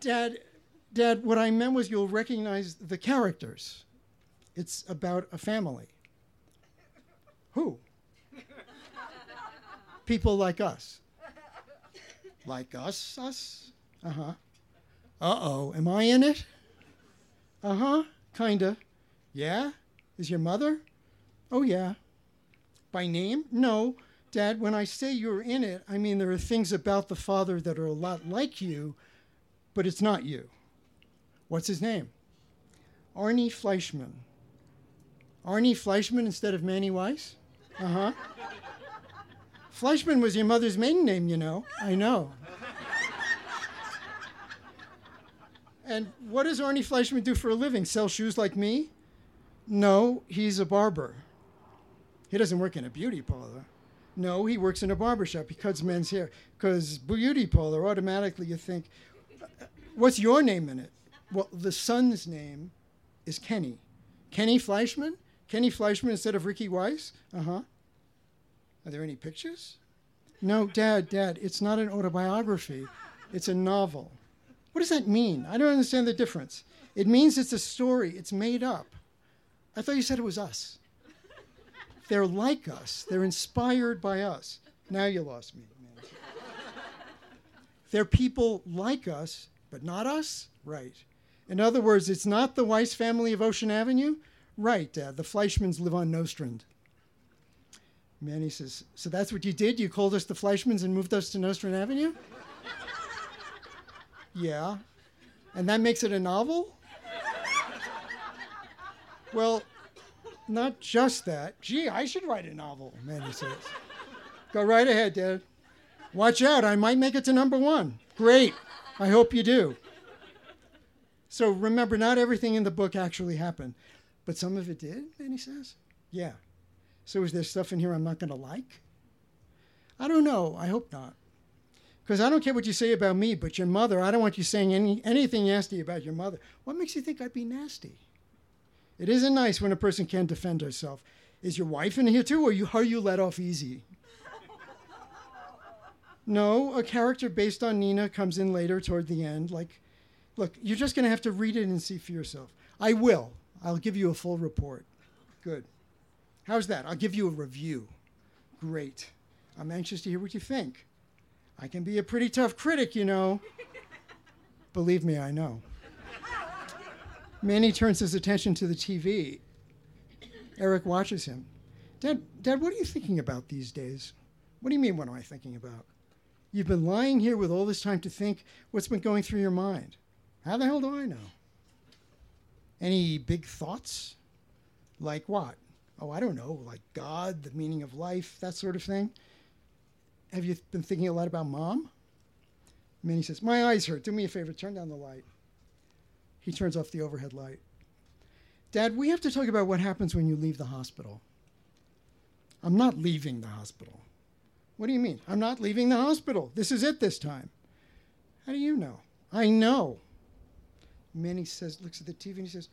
Dad, Dad, what I meant was you'll recognize the characters. It's about a family. Who? People like us. Like us, us? Uh huh. Uh oh, am I in it? Uh huh, kinda. Yeah? Is your mother? Oh, yeah. By name? No. Dad, when I say you're in it, I mean there are things about the father that are a lot like you, but it's not you. What's his name? Arnie Fleischman. Arnie Fleischman instead of Manny Weiss? Uh huh. Fleischman was your mother's maiden name, you know. I know. And what does Arnie Fleischman do for a living? Sell shoes like me? No, he's a barber. He doesn't work in a beauty parlor. No, he works in a barber shop. He cuts men's hair. Because beauty parlor, automatically you think, what's your name in it? Well, the son's name is Kenny. Kenny Fleischman? Kenny Fleischman instead of Ricky Weiss? Uh huh. Are there any pictures? No, Dad, Dad, it's not an autobiography. It's a novel. What does that mean? I don't understand the difference. It means it's a story, it's made up. I thought you said it was us. They're like us. They're inspired by us. Now you lost me. They're people like us, but not us? Right. In other words, it's not the Weiss family of Ocean Avenue? Right, Dad. The Fleischmans live on Nostrand. Manny says, So that's what you did? You called us the Fleischmans and moved us to Nostrand Avenue? yeah. And that makes it a novel? well, not just that. Gee, I should write a novel, Manny says. Go right ahead, Dad. Watch out, I might make it to number one. Great. I hope you do. So remember, not everything in the book actually happened, but some of it did, Manny says. Yeah. So is there stuff in here I'm not going to like? I don't know. I hope not. Because I don't care what you say about me, but your mother, I don't want you saying any, anything nasty about your mother. What makes you think I'd be nasty? It isn't nice when a person can't defend herself. Is your wife in here too, or you, are you let off easy? No, a character based on Nina comes in later toward the end. Like, look, you're just going to have to read it and see for yourself. I will. I'll give you a full report. Good. How's that? I'll give you a review. Great. I'm anxious to hear what you think. I can be a pretty tough critic, you know. Believe me, I know. Manny turns his attention to the TV. Eric watches him. Dad, Dad, what are you thinking about these days? What do you mean, what am I thinking about? You've been lying here with all this time to think what's been going through your mind. How the hell do I know? Any big thoughts? Like what? Oh, I don't know, like God, the meaning of life, that sort of thing. Have you been thinking a lot about mom? Manny says, My eyes hurt. Do me a favor, turn down the light. He turns off the overhead light. Dad, we have to talk about what happens when you leave the hospital. I'm not leaving the hospital. What do you mean? I'm not leaving the hospital. This is it this time. How do you know? I know. Minnie says, looks at the TV and he says,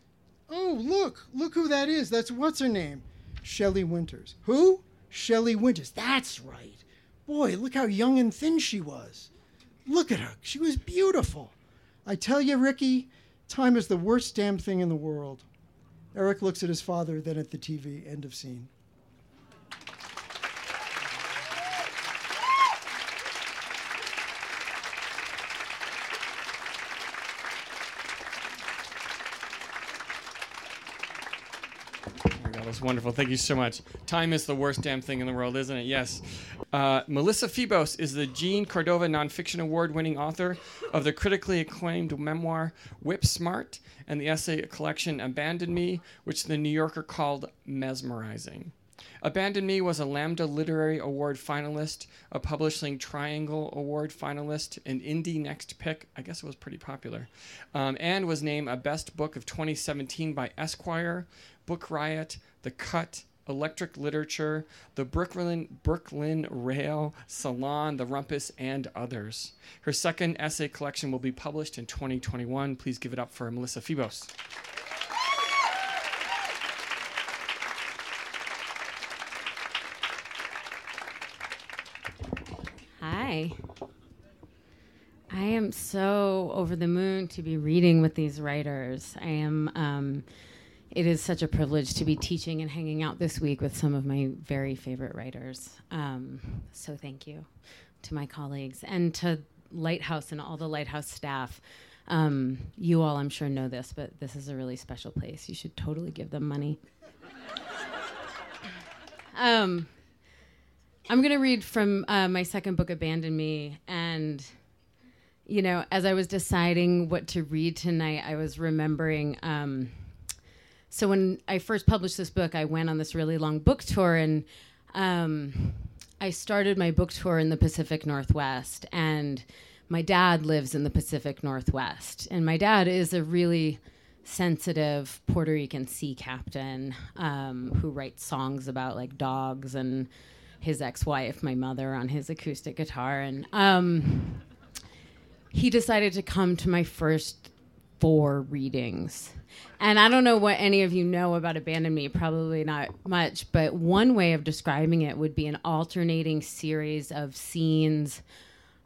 Oh, look, look who that is. That's what's her name? Shelley Winters. Who? Shelley Winters. That's right. Boy, look how young and thin she was. Look at her. She was beautiful. I tell you, Ricky, time is the worst damn thing in the world. Eric looks at his father, then at the TV. End of scene.
Was wonderful. Thank you so much. Time is the worst damn thing in the world, isn't it? Yes. Uh, Melissa Febos is the Jeanne Cordova Nonfiction Award winning author of the critically acclaimed memoir Whipsmart and the essay collection Abandon Me, which the New Yorker called mesmerizing. Abandon Me was a Lambda Literary Award finalist, a Publishing Triangle Award finalist, an Indie Next Pick. I guess it was pretty popular. Um, and was named a Best Book of 2017 by Esquire, Book Riot, The Cut, Electric Literature, the Brooklyn, Brooklyn Rail, Salon, The Rumpus, and others. Her second essay collection will be published in 2021. Please give it up for Melissa Febos.
Hi. I am so over the moon to be reading with these writers. I am. Um, it is such a privilege to be teaching and hanging out this week with some of my very favorite writers. Um, so thank you to my colleagues and to Lighthouse and all the Lighthouse staff. Um, you all, I'm sure, know this, but this is a really special place. You should totally give them money. um, I'm going to read from uh, my second book, Abandon Me. And, you know, as I was deciding what to read tonight, I was remembering. Um, so when I first published this book, I went on this really long book tour, and um, I started my book tour in the Pacific Northwest. And my dad lives in the Pacific Northwest. And my dad is a really sensitive Puerto Rican sea captain um, who writes songs about like dogs and his ex-wife, my mother, on his acoustic guitar, and um, he decided to come to my first four readings. And I don't know what any of you know about Abandon Me, probably not much, but one way of describing it would be an alternating series of scenes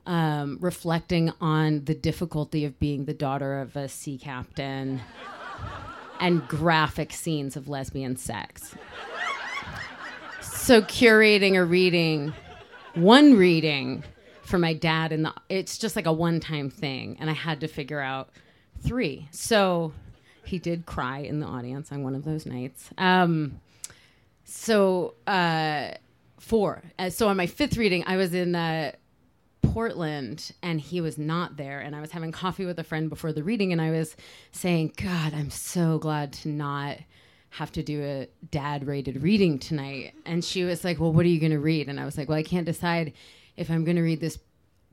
um, reflecting on the difficulty of being the daughter of a sea captain and graphic scenes of lesbian sex. Also curating a reading, one reading for my dad, and it's just like a one-time thing, and I had to figure out three. So he did cry in the audience on one of those nights. Um, so uh, four. Uh, so on my fifth reading, I was in uh, Portland and he was not there. And I was having coffee with a friend before the reading, and I was saying, God, I'm so glad to not have to do a dad rated reading tonight. And she was like, Well, what are you going to read? And I was like, Well, I can't decide if I'm going to read this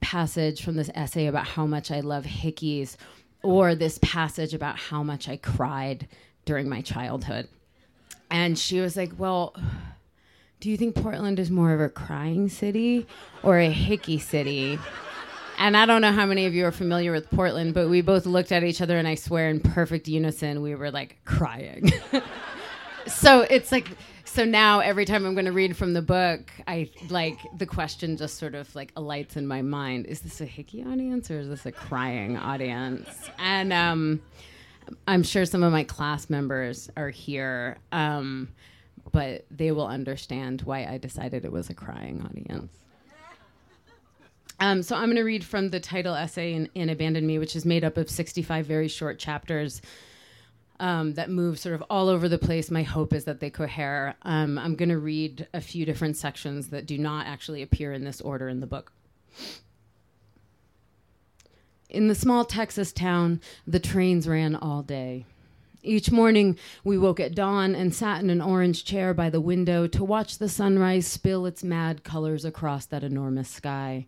passage from this essay about how much I love hickeys or this passage about how much I cried during my childhood. And she was like, Well, do you think Portland is more of a crying city or a hickey city? And I don't know how many of you are familiar with Portland, but we both looked at each other and I swear in perfect unison, we were like crying. so it's like, so now every time I'm going to read from the book, I like the question just sort of like alights in my mind is this a hickey audience or is this a crying audience? And um, I'm sure some of my class members are here. Um, but they will understand why I decided it was a crying audience. Um, so I'm going to read from the title essay in, in, Abandon Me, which is made up of 65 very short chapters um, that move sort of all over the place. My hope is that they cohere. Um, I'm going to read a few different sections that do not actually appear in this order in the book. In the small Texas town, the trains ran all day. Each morning, we woke at dawn and sat in an orange chair by the window to watch the sunrise spill its mad colors across that enormous sky.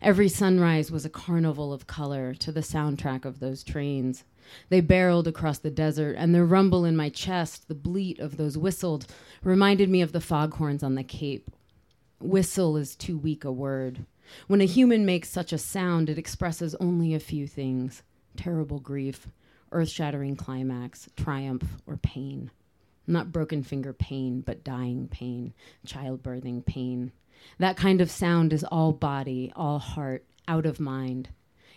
Every sunrise was a carnival of color to the soundtrack of those trains. They barreled across the desert, and their rumble in my chest, the bleat of those whistled, reminded me of the foghorns on the Cape. Whistle is too weak a word. When a human makes such a sound, it expresses only a few things terrible grief, earth shattering climax, triumph, or pain. Not broken finger pain, but dying pain, childbirthing pain. That kind of sound is all body, all heart, out of mind.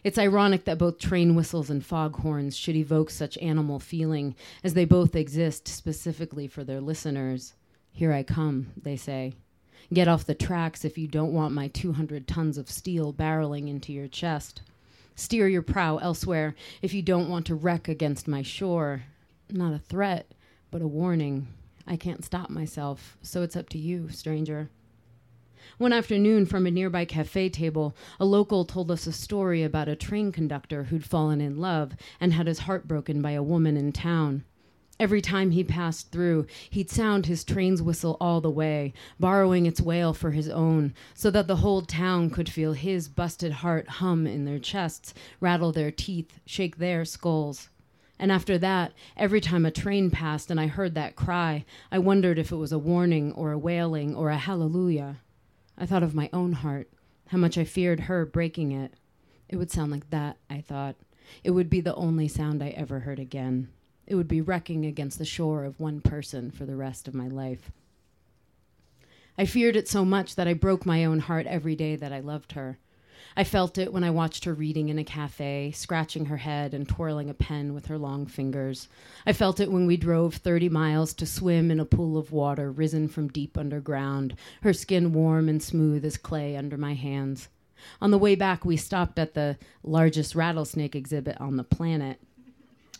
It's ironic that both train whistles and foghorns should evoke such animal feeling, as they both exist specifically for their listeners. Here I come, they say. Get off the tracks if you don't want my 200 tons of steel barreling into your chest. Steer your prow elsewhere if you don't want to wreck against my shore. Not a threat, but a warning. I can't stop myself, so it's up to you, stranger. One afternoon, from a nearby cafe table, a local told us a story about a train conductor who'd fallen in love and had his heart broken by a woman in town. Every time he passed through, he'd sound his train's whistle all the way, borrowing its wail for his own, so that the whole town could feel his busted heart hum in their chests, rattle their teeth, shake their skulls. And after that, every time a train passed and I heard that cry, I wondered if it was a warning or a wailing or a hallelujah. I thought of my own heart, how much I feared her breaking it. It would sound like that, I thought. It would be the only sound I ever heard again. It would be wrecking against the shore of one person for the rest of my life. I feared it so much that I broke my own heart every day that I loved her. I felt it when I watched her reading in a cafe, scratching her head and twirling a pen with her long fingers. I felt it when we drove 30 miles to swim in a pool of water risen from deep underground, her skin warm and smooth as clay under my hands. On the way back, we stopped at the largest rattlesnake exhibit on the planet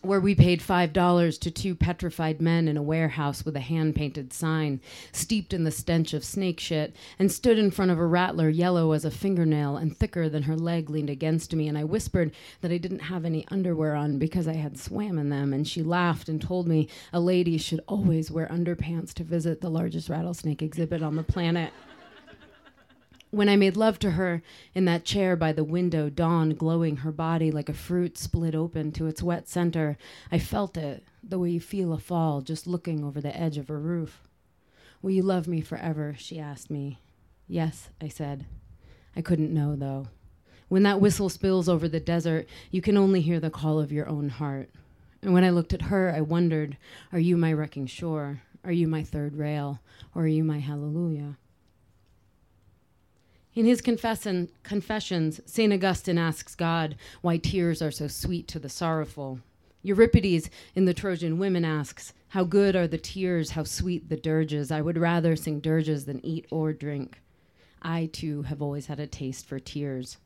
where we paid $5 to two petrified men in a warehouse with a hand painted sign, steeped in the stench of snake shit, and stood in front of a rattler yellow as a fingernail and thicker than her leg leaned against me. And I whispered that I didn't have any underwear on because I had swam in them. And she laughed and told me a lady should always wear underpants to visit the largest rattlesnake exhibit on the planet. When I made love to her in that chair by the window, dawn glowing her body like a fruit split open to its wet center, I felt it, the way you feel a fall just looking over the edge of a roof. Will you love me forever? she asked me. Yes, I said. I couldn't know, though. When that whistle spills over the desert, you can only hear the call of your own heart. And when I looked at her, I wondered Are you my wrecking shore? Are you my third rail? Or are you my hallelujah? In his confession, Confessions, St. Augustine asks God why tears are so sweet to the sorrowful. Euripides in The Trojan Women asks, How good are the tears, how sweet the dirges. I would rather sing dirges than eat or drink. I, too, have always had a taste for tears.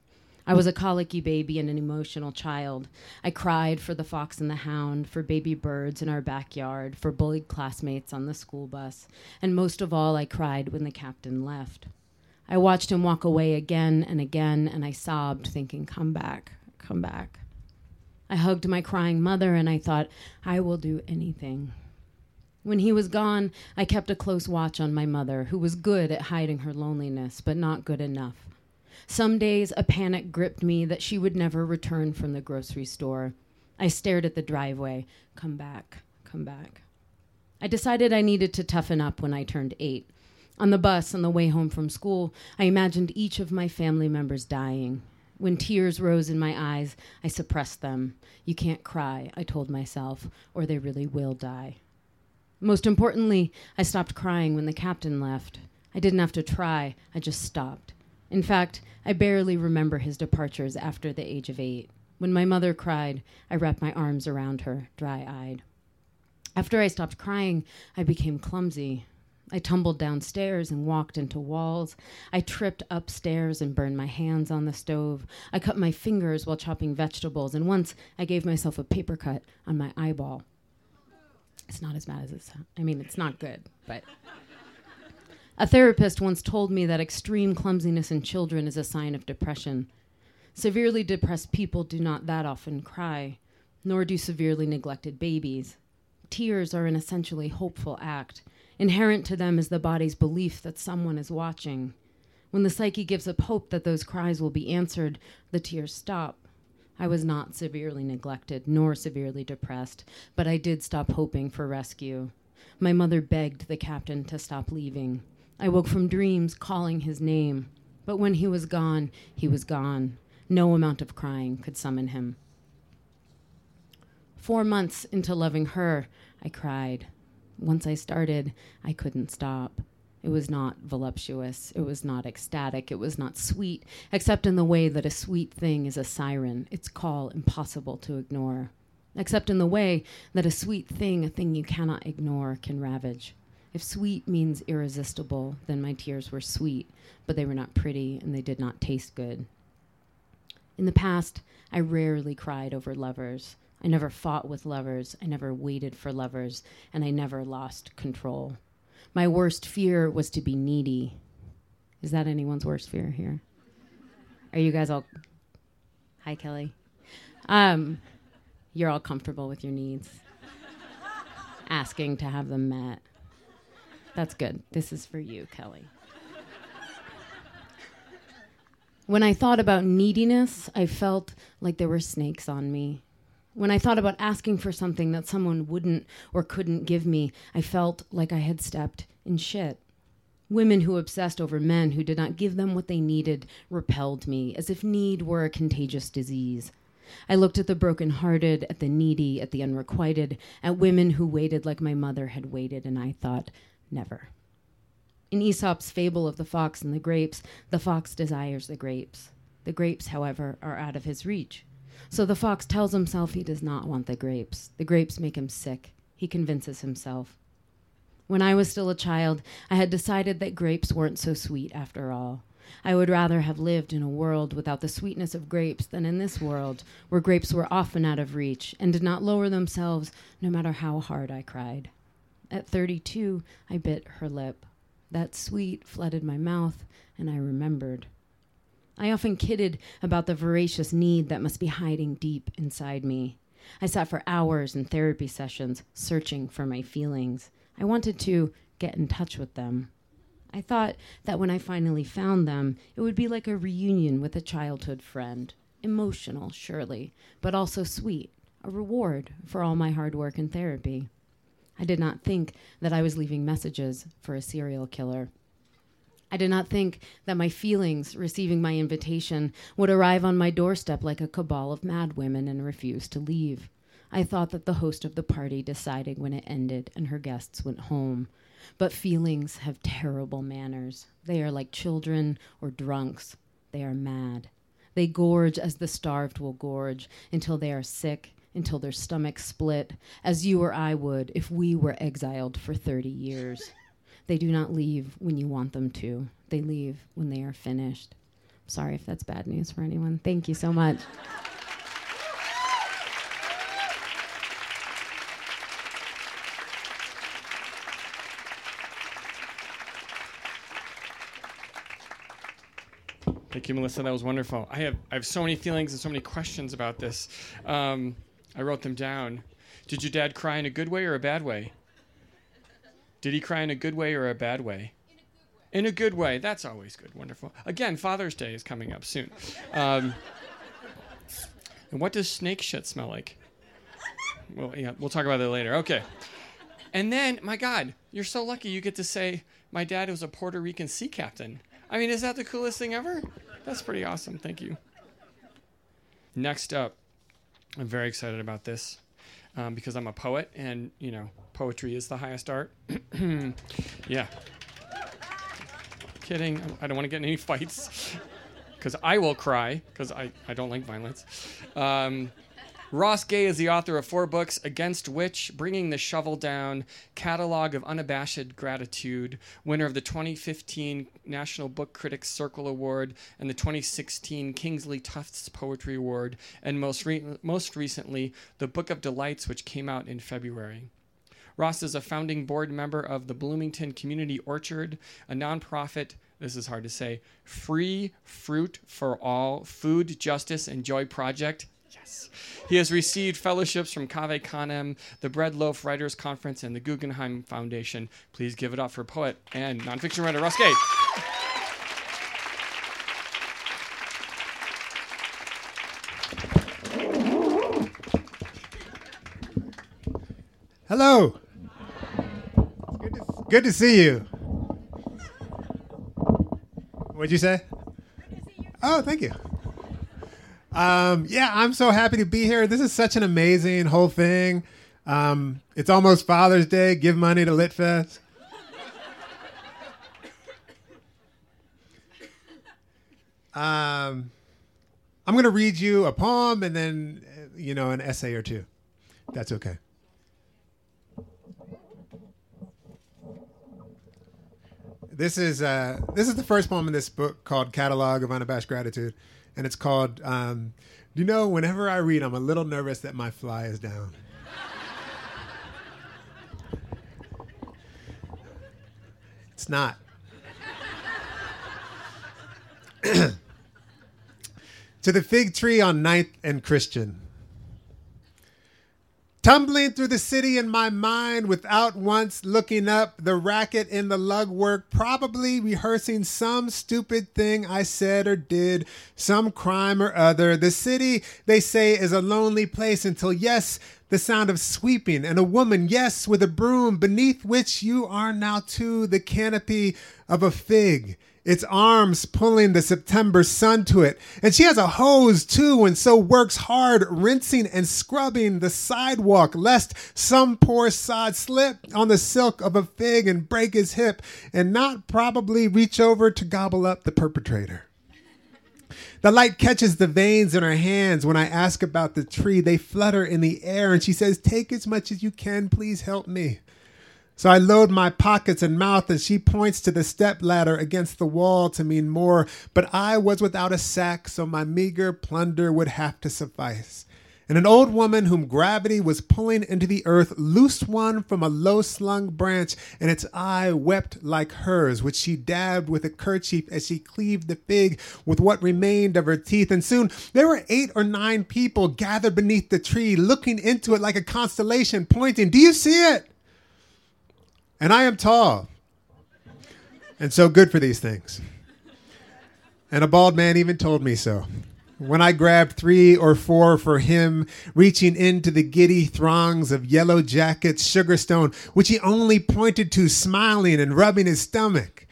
I was a colicky baby and an emotional child. I cried for the fox and the hound, for baby birds in our backyard, for bullied classmates on the school bus, and most of all, I cried when the captain left. I watched him walk away again and again, and I sobbed, thinking, Come back, come back. I hugged my crying mother, and I thought, I will do anything. When he was gone, I kept a close watch on my mother, who was good at hiding her loneliness, but not good enough. Some days a panic gripped me that she would never return from the grocery store. I stared at the driveway. Come back, come back. I decided I needed to toughen up when I turned eight. On the bus on the way home from school, I imagined each of my family members dying. When tears rose in my eyes, I suppressed them. You can't cry, I told myself, or they really will die. Most importantly, I stopped crying when the captain left. I didn't have to try, I just stopped. In fact, I barely remember his departures after the age of eight. When my mother cried, I wrapped my arms around her, dry eyed. After I stopped crying, I became clumsy. I tumbled downstairs and walked into walls. I tripped upstairs and burned my hands on the stove. I cut my fingers while chopping vegetables, and once I gave myself a paper cut on my eyeball. It's not as bad as it sounds. I mean, it's not good, but. A therapist once told me that extreme clumsiness in children is a sign of depression. Severely depressed people do not that often cry, nor do severely neglected babies. Tears are an essentially hopeful act. Inherent to them is the body's belief that someone is watching. When the psyche gives up hope that those cries will be answered, the tears stop. I was not severely neglected nor severely depressed, but I did stop hoping for rescue. My mother begged the captain to stop leaving. I woke from dreams calling his name, but when he was gone, he was gone. No amount of crying could summon him. Four months into loving her, I cried. Once I started, I couldn't stop. It was not voluptuous. It was not ecstatic. It was not sweet, except in the way that a sweet thing is a siren, its call impossible to ignore. Except in the way that a sweet thing, a thing you cannot ignore, can ravage. If sweet means irresistible, then my tears were sweet, but they were not pretty and they did not taste good. In the past, I rarely cried over lovers. I never fought with lovers. I never waited for lovers, and I never lost control. My worst fear was to be needy. Is that anyone's worst fear here? Are you guys all. Hi, Kelly. Um, you're all comfortable with your needs, asking to have them met. That's good. This is for you, Kelly. when I thought about neediness, I felt like there were snakes on me. When I thought about asking for something that someone wouldn't or couldn't give me, I felt like I had stepped in shit. Women who obsessed over men who did not give them what they needed repelled me, as if need were a contagious disease. I looked at the broken-hearted, at the needy, at the unrequited, at women who waited like my mother had waited, and I thought, Never. In Aesop's fable of the fox and the grapes, the fox desires the grapes. The grapes, however, are out of his reach. So the fox tells himself he does not want the grapes. The grapes make him sick. He convinces himself. When I was still a child, I had decided that grapes weren't so sweet after all. I would rather have lived in a world without the sweetness of grapes than in this world, where grapes were often out of reach and did not lower themselves no matter how hard I cried. At 32, I bit her lip. That sweet flooded my mouth, and I remembered. I often kidded about the voracious need that must be hiding deep inside me. I sat for hours in therapy sessions searching for my feelings. I wanted to get in touch with them. I thought that when I finally found them, it would be like a reunion with a childhood friend. Emotional, surely, but also sweet, a reward for all my hard work in therapy. I did not think that I was leaving messages for a serial killer. I did not think that my feelings, receiving my invitation, would arrive on my doorstep like a cabal of madwomen and refuse to leave. I thought that the host of the party decided when it ended and her guests went home. But feelings have terrible manners. They are like children or drunks. They are mad. They gorge as the starved will gorge until they are sick until their stomachs split, as you or I would if we were exiled for 30 years. They do not leave when you want them to, they leave when they are finished. Sorry if that's bad news for anyone. Thank you so much.
Thank you, Melissa. That was wonderful. I have I have so many feelings and so many questions about this. Um, I wrote them down. Did your dad cry in a good way or a bad way? Did he cry in a good way or a bad way? In a good way. That's always good. Wonderful. Again, Father's Day is coming up soon. Um, and what does snake shit smell like? Well, yeah, we'll talk about that later. Okay. And then, my God, you're so lucky you get to say, my dad was a Puerto Rican sea captain. I mean, is that the coolest thing ever? That's pretty awesome. Thank you. Next up, I'm very excited about this um, because I'm a poet, and you know, poetry is the highest art. yeah. Kidding. I don't want to get in any fights because I will cry because I, I don't like violence. Um, Ross Gay is the author of four books Against Which, Bringing the Shovel Down, Catalog of Unabashed Gratitude, winner of the 2015 National Book Critics Circle Award and the 2016 Kingsley Tufts Poetry Award, and most, re- most recently, the Book of Delights, which came out in February. Ross is a founding board member of the Bloomington Community Orchard, a nonprofit, this is hard to say, free fruit for all food justice and joy project. Yes. He has received fellowships from Cave Canem, the Bread Loaf Writers Conference, and the Guggenheim Foundation. Please give it up for poet and nonfiction writer Ross Gay.
Hello. Good to, good to see you. What'd you say? Oh, thank you. Um, yeah, I'm so happy to be here. This is such an amazing whole thing. Um, it's almost Father's Day. Give money to LitFest. Um, I'm going to read you a poem and then, uh, you know, an essay or two. That's okay. This is uh, this is the first poem in this book called "Catalog of Unabashed Gratitude," and it's called. Um, you know, whenever I read, I'm a little nervous that my fly is down. it's not. to the fig tree on Ninth and Christian. Tumbling through the city in my mind without once looking up, the racket in the lug work, probably rehearsing some stupid thing I said or did, some crime or other. The city, they say, is a lonely place until, yes, the sound of sweeping and a woman, yes, with a broom, beneath which you are now too, the canopy of a fig its arms pulling the September sun to it. And she has a hose too, and so works hard rinsing and scrubbing the sidewalk, lest some poor sod slip on the silk of a fig and break his hip, and not probably reach over to gobble up the perpetrator. The light catches the veins in her hands when I ask about the tree. They flutter in the air, and she says, Take as much as you can, please help me. So I load my pockets and mouth as she points to the step ladder against the wall to mean more, but I was without a sack, so my meager plunder would have to suffice. And an old woman whom gravity was pulling into the earth loosed one from a low slung branch, and its eye wept like hers, which she dabbed with a kerchief as she cleaved the fig with what remained of her teeth. And soon there were eight or nine people gathered beneath the tree, looking into it like a constellation, pointing, Do you see it? And I am tall. And so good for these things. And a bald man even told me so. When I grabbed three or four for him, reaching into the giddy throngs of yellow jackets, Sugarstone, which he only pointed to, smiling and rubbing his stomach.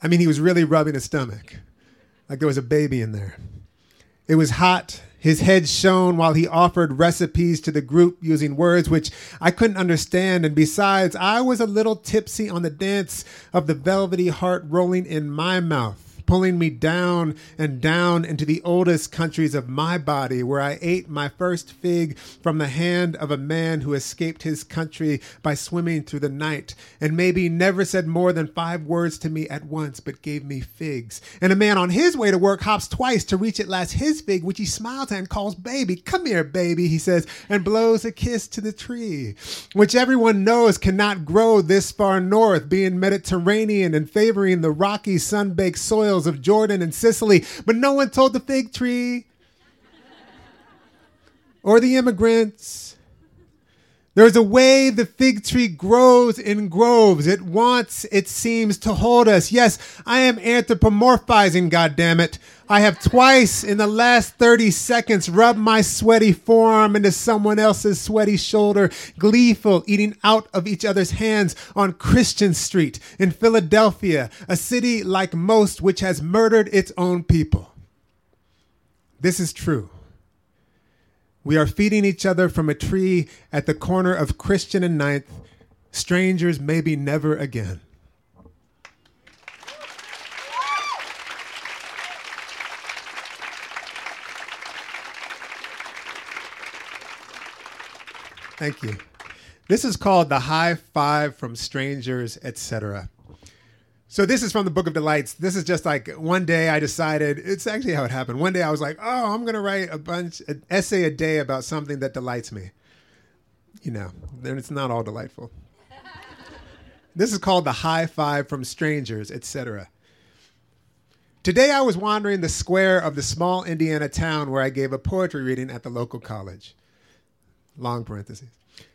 I mean, he was really rubbing his stomach, like there was a baby in there. It was hot his head shone while he offered recipes to the group using words which I couldn't understand. And besides, I was a little tipsy on the dance of the velvety heart rolling in my mouth. Pulling me down and down into the oldest countries of my body, where I ate my first fig from the hand of a man who escaped his country by swimming through the night, and maybe never said more than five words to me at once, but gave me figs. And a man on his way to work hops twice to reach at last his fig, which he smiles at and calls baby. Come here, baby, he says, and blows a kiss to the tree, which everyone knows cannot grow this far north, being Mediterranean and favoring the rocky, sun baked of Jordan and Sicily. But no one told the fig tree or the immigrants. There's a way the fig tree grows in groves. It wants, it seems, to hold us. Yes, I am anthropomorphizing, goddammit. I have twice in the last 30 seconds rubbed my sweaty forearm into someone else's sweaty shoulder, gleeful, eating out of each other's hands on Christian Street in Philadelphia, a city like most which has murdered its own people. This is true. We are feeding each other from a tree at the corner of Christian and Ninth, strangers maybe never again. Thank you. This is called the high five from strangers, etc. So this is from the Book of Delights. This is just like one day I decided. It's actually how it happened. One day I was like, "Oh, I'm gonna write a bunch, an essay a day about something that delights me." You know, then it's not all delightful. this is called the high five from strangers, etc. Today I was wandering the square of the small Indiana town where I gave a poetry reading at the local college long parentheses.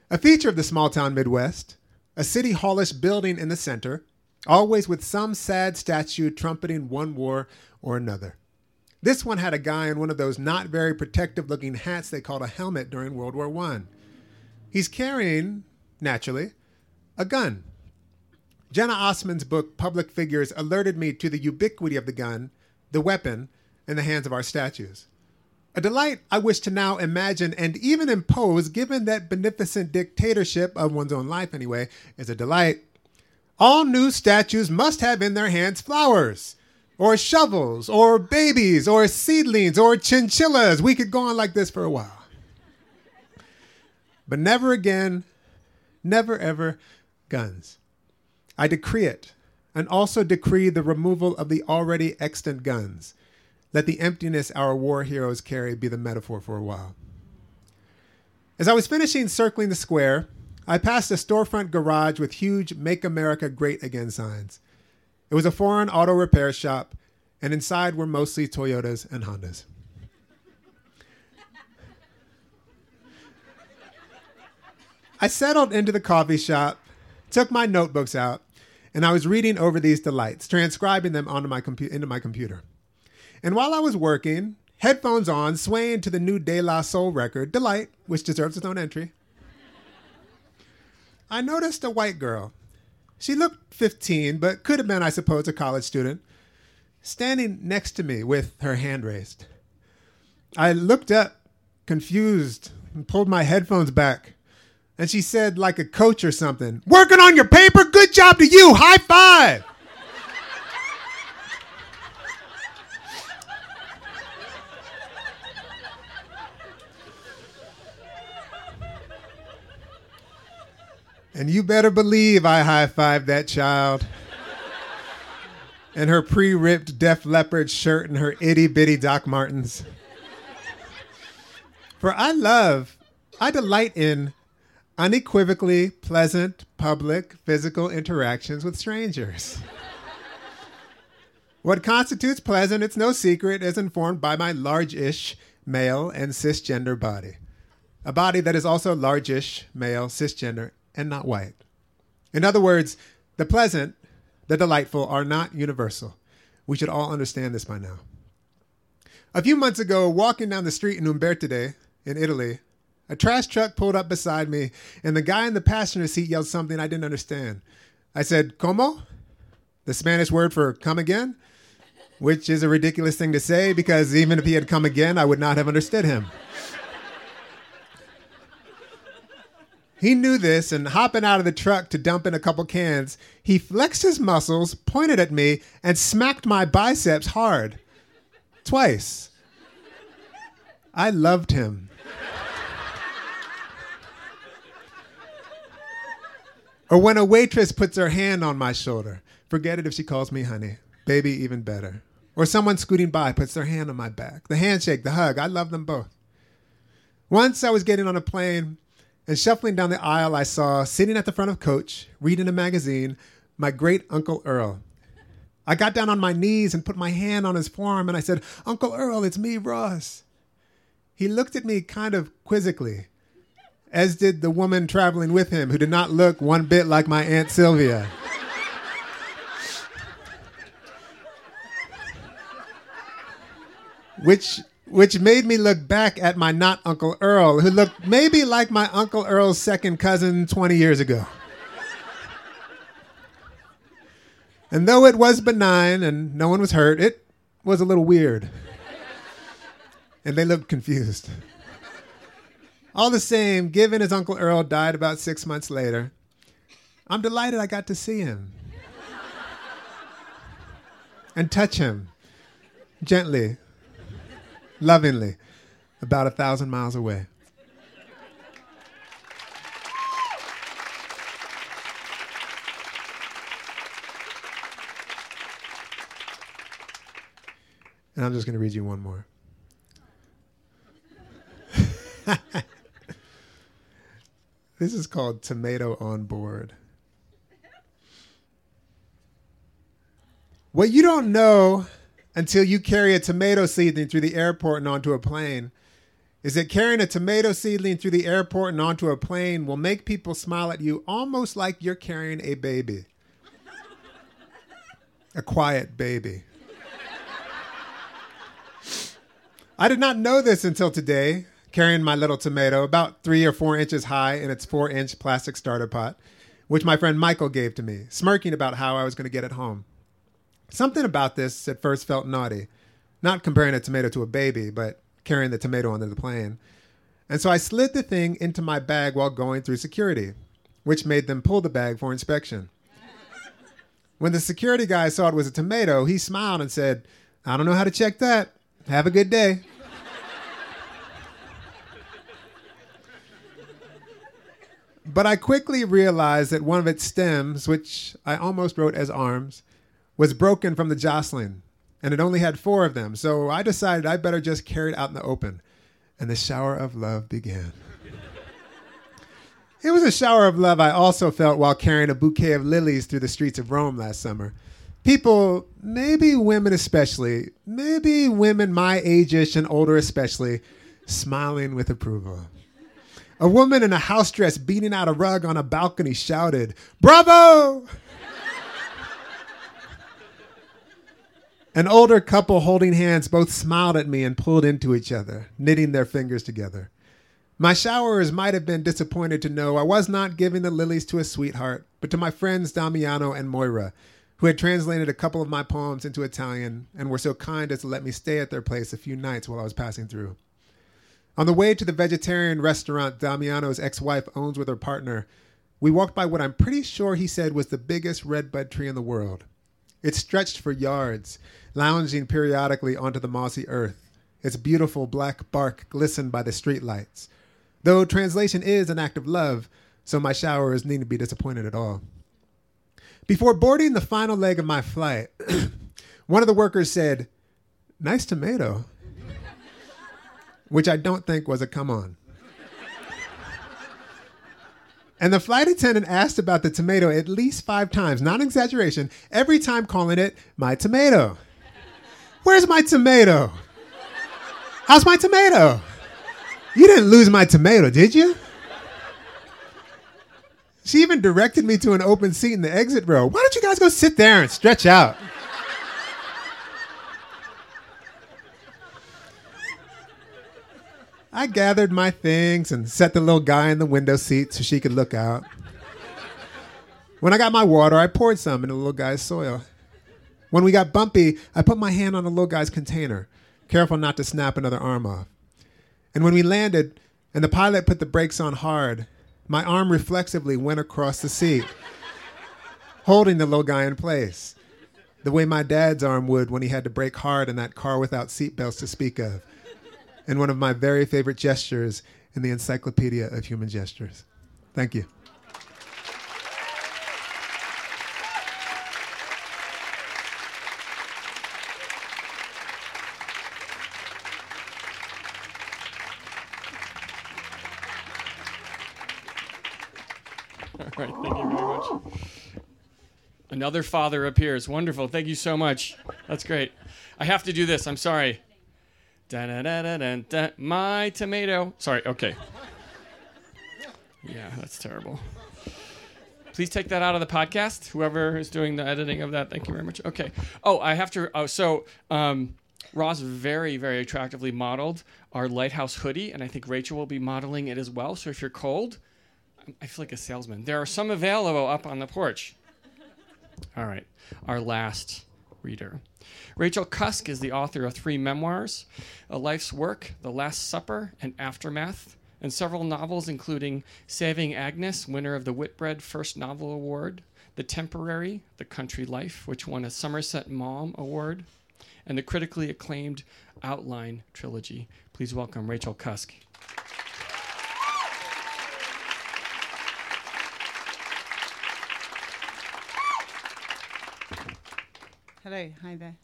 A feature of the small town Midwest, a city hallish building in the center, always with some sad statue trumpeting one war or another. This one had a guy in one of those not very protective looking hats they called a helmet during World War I. He's carrying, naturally, a gun. Jena Osman's book, Public Figures, alerted me to the ubiquity of the gun, the weapon, in the hands of our statues. A delight I wish to now imagine and even impose, given that beneficent dictatorship of one's own life, anyway, is a delight. All new statues must have in their hands flowers, or shovels, or babies, or seedlings, or chinchillas. We could go on like this for a while. But never again, never ever, guns. I decree it, and also decree the removal of the already extant guns. Let the emptiness our war heroes carry be the metaphor for a while. As I was finishing circling the square, I passed a storefront garage with huge Make America Great Again signs. It was a foreign auto repair shop, and inside were mostly Toyotas and Hondas. I settled into the coffee shop, took my notebooks out, and I was reading over these delights, transcribing them onto my compu- into my computer. And while I was working, headphones on, swaying to the new De La Soul record, Delight, which deserves its own entry, I noticed a white girl. She looked 15, but could have been, I suppose, a college student, standing next to me with her hand raised. I looked up, confused, and pulled my headphones back. And she said, like a coach or something, Working on your paper? Good job to you. High five. And you better believe I high fived that child. and her pre ripped Def Leppard shirt and her itty bitty Doc Martens. For I love, I delight in unequivocally pleasant public physical interactions with strangers. what constitutes pleasant, it's no secret, is informed by my large ish male and cisgender body. A body that is also large-ish, male, cisgender, and not white. In other words, the pleasant, the delightful are not universal. We should all understand this by now. A few months ago, walking down the street in Umbertide, in Italy, a trash truck pulled up beside me, and the guy in the passenger seat yelled something I didn't understand. I said, Como? The Spanish word for come again? Which is a ridiculous thing to say because even if he had come again, I would not have understood him. He knew this, and hopping out of the truck to dump in a couple cans, he flexed his muscles, pointed at me, and smacked my biceps hard. Twice. I loved him. or when a waitress puts her hand on my shoulder, forget it if she calls me honey. Baby, even better. Or someone scooting by puts their hand on my back. The handshake, the hug, I love them both. Once I was getting on a plane and shuffling down the aisle, I saw, sitting at the front of coach, reading a magazine, my great Uncle Earl. I got down on my knees and put my hand on his forearm and I said, Uncle Earl, it's me, Ross. He looked at me kind of quizzically, as did the woman traveling with him, who did not look one bit like my Aunt Sylvia. which which made me look back at my not Uncle Earl, who looked maybe like my Uncle Earl's second cousin 20 years ago. and though it was benign and no one was hurt, it was a little weird. and they looked confused. All the same, given his Uncle Earl died about six months later, I'm delighted I got to see him and touch him gently lovingly, about a thousand miles away. And I'm just going to read you one more. this is called Tomato on Board. What you don't know until you carry a tomato seedling through the airport and onto a plane is that carrying a tomato seedling through the airport and onto a plane will make people smile at you almost like you're carrying a baby. a quiet baby. I did not know this until today, carrying my little tomato, about three or four inches high in its four inch plastic starter pot, which my friend Michael gave to me, smirking about how I was going to get it home. Something about this at first felt naughty. Not comparing a tomato to a baby, but carrying the tomato onto the plane. And so I slid the thing into my bag while going through security, which made them pull the bag for inspection. when the security guy saw it was a tomato, he smiled and said, I don't know how to check that. Have a good day. but I quickly realized that one of its stems, which I almost wrote as arms, was broken from the jostling, and it only had four of them. So I decided I'd better just carry it out in the open. And the shower of love began. it was a shower of love I also felt while carrying a bouquet of lilies through the streets of Rome last summer. People, maybe women especially, maybe women my age-ish and older especially, smiling with approval. A woman in a house dress beating out a rug on a balcony shouted, Bravo! An older couple holding hands both smiled at me and pulled into each other, knitting their fingers together. My showerers might have been disappointed to know I was not giving the lilies to a sweetheart, but to my friends Damiano and Moira, who had translated a couple of my poems into Italian and were so kind as to let me stay at their place a few nights while I was passing through. On the way to the vegetarian restaurant Damiano's ex wife owns with her partner, we walked by what I'm pretty sure he said was the biggest redbud tree in the world. It stretched for yards, lounging periodically onto the mossy earth. Its beautiful black bark glistened by the streetlights. Though translation is an act of love, so my showerers needn't be disappointed at all. Before boarding the final leg of my flight, one of the workers said, Nice tomato, which I don't think was a come on. And the flight attendant asked about the tomato at least five times, not exaggeration, every time calling it my tomato. Where's my tomato? How's my tomato? You didn't lose my tomato, did you? She even directed me to an open seat in the exit row. Why don't you guys go sit there and stretch out? I gathered my things and set the little guy in the window seat so she could look out. When I got my water, I poured some in the little guy's soil. When we got bumpy, I put my hand on the little guy's container, careful not to snap another arm off. And when we landed and the pilot put the brakes on hard, My arm reflexively went across the seat, holding the little guy in place, the way my dad's arm would when he had to brake hard in that car without seatbelts to speak of, and one of my very favorite gestures in the Encyclopedia of Human Gestures. Thank you.
All right, thank you very much. Another father appears. Wonderful. Thank you so much. That's great. I have to do this. I'm sorry. My tomato. Sorry. Okay. Yeah, that's terrible. Please take that out of the podcast. Whoever is doing the editing of that, thank you very much. Okay. Oh, I have to. Oh, so um, Ross very, very attractively modeled our lighthouse hoodie, and I think Rachel will be modeling it as well. So if you're cold, I feel like a salesman. There are some available up on the porch. All right, our last reader. Rachel Cusk is the author of three memoirs, A Life's Work, The Last Supper, and Aftermath, and several novels, including Saving Agnes, winner of the Whitbread First Novel Award, The Temporary, The Country Life, which won a Somerset Maugham Award, and the critically acclaimed Outline trilogy. Please welcome Rachel Cusk.
Hello, hi there.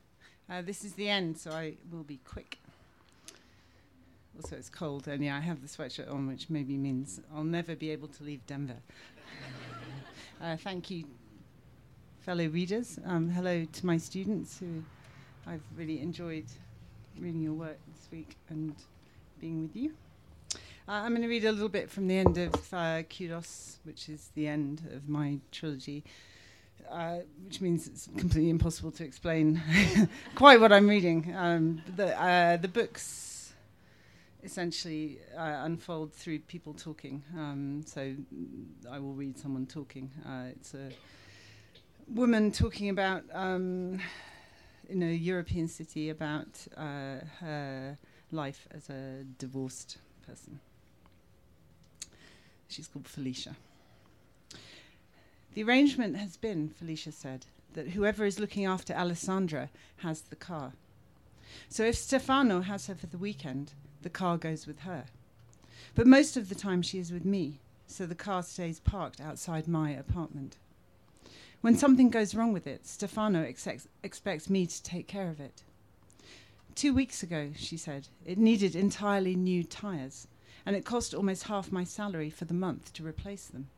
Uh, this is the end, so I will be quick. Also, it's cold, and yeah, I have the sweatshirt on, which maybe means I'll never be able to leave Denver. uh, thank you, fellow readers. Um, hello to my students who I've really enjoyed reading your work this week and being with you. Uh, I'm going to read a little bit from the end of uh, Kudos, which is the end of my trilogy. Uh, which means it's completely impossible to explain quite what I'm reading. Um, the uh, the books essentially uh, unfold through people talking. Um, so I will read someone talking. Uh, it's a woman talking about um, in a European city about uh, her life as a divorced person. She's called Felicia. The arrangement has been, Felicia said, that whoever is looking after Alessandra has the car. So if Stefano has her for the weekend, the car goes with her. But most of the time she is with me, so the car stays parked outside my apartment. When something goes wrong with it, Stefano ex- expects me to take care of it. Two weeks ago, she said, it needed entirely new tyres, and it cost almost half my salary for the month to replace them.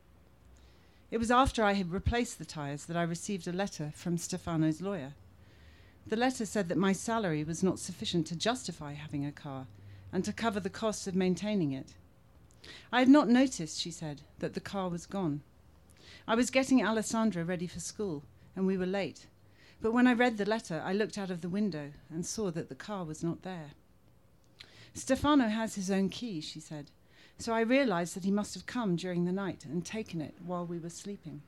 It was after I had replaced the tyres that I received a letter from Stefano's lawyer. The letter said that my salary was not sufficient to justify having a car and to cover the costs of maintaining it. I had not noticed, she said, that the car was gone. I was getting Alessandra ready for school, and we were late. But when I read the letter, I looked out of the window and saw that the car was not there. Stefano has his own key, she said, so I realized that he must have come during the night and taken it while we were sleeping.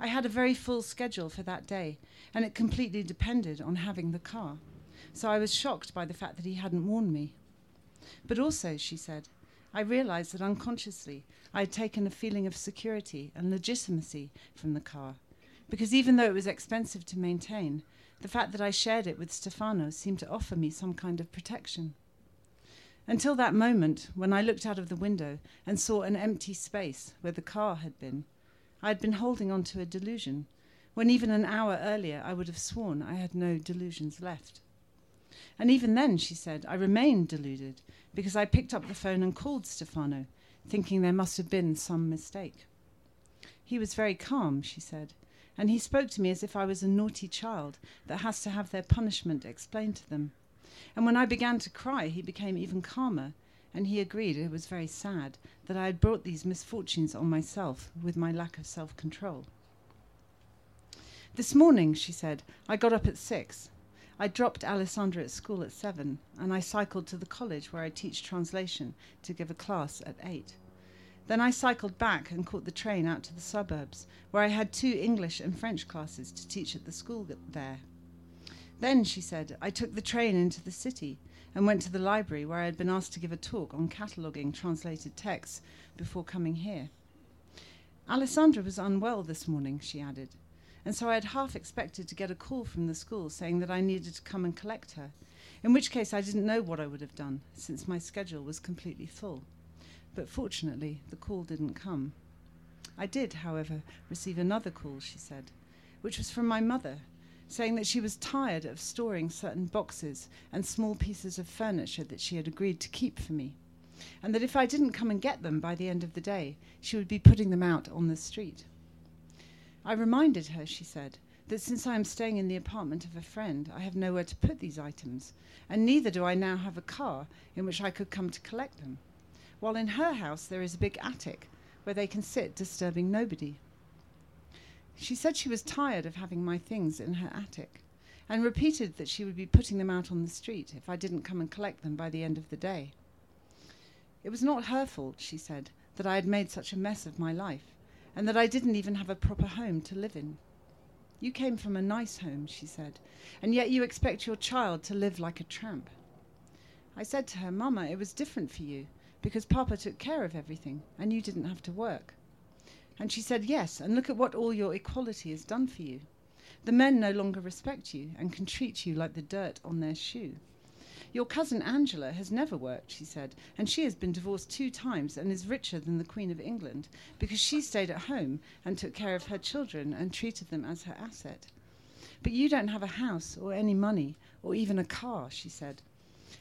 I had a very full schedule for that day, and it completely depended on having the car. So I was shocked by the fact that he hadn't warned me. But also, she said, I realized that unconsciously I had taken a feeling of security and legitimacy from the car, because even though it was expensive to maintain, the fact that I shared it with Stefano seemed to offer me some kind of protection. Until that moment, when I looked out of the window and saw an empty space where the car had been, I had been holding on to a delusion, when even an hour earlier I would have sworn I had no delusions left. And even then, she said, I remained deluded because I picked up the phone and called Stefano, thinking there must have been some mistake. He was very calm, she said, and he spoke to me as if I was a naughty child that has to have their punishment explained to them. And when I began to cry, he became even calmer, and he agreed it was very sad that I had brought these misfortunes on myself with my lack of self control. This morning, she said, I got up at six. I dropped Alessandra at school at seven, and I cycled to the college where I teach translation to give a class at eight. Then I cycled back and caught the train out to the suburbs, where I had two English and French classes to teach at the school there. Then, she said, I took the train into the city and went to the library where I had been asked to give a talk on cataloguing translated texts before coming here. Alessandra was unwell this morning, she added, and so I had half expected to get a call from the school saying that I needed to come and collect her, in which case I didn't know what I would have done, since my schedule was completely full. But fortunately, the call didn't come. I did, however, receive another call, she said, which was from my mother, saying that she was tired of storing certain boxes and small pieces of furniture that she had agreed to keep for me, and that if I didn't come and get them by the end of the day, she would be putting them out on the street. I reminded her, she said, that since I am staying in the apartment of a friend, I have nowhere to put these items, and neither do I now have a car in which I could come to collect them, while in her house there is a big attic where they can sit disturbing nobody. She said she was tired of having my things in her attic, and repeated that she would be putting them out on the street if I didn't come and collect them by the end of the day. It was not her fault, she said, that I had made such a mess of my life, and that I didn't even have a proper home to live in. You came from a nice home, she said, and yet you expect your child to live like a tramp. I said to her, Mama, it was different for you, because Papa took care of everything, and you didn't have to work. And she said, Yes, and look at what all your equality has done for you. The men no longer respect you and can treat you like the dirt on their shoe. Your cousin Angela has never worked, she said, and she has been divorced two times and is richer than the Queen of England because she stayed at home and took care of her children and treated them as her asset. But you don't have a house or any money or even a car, she said,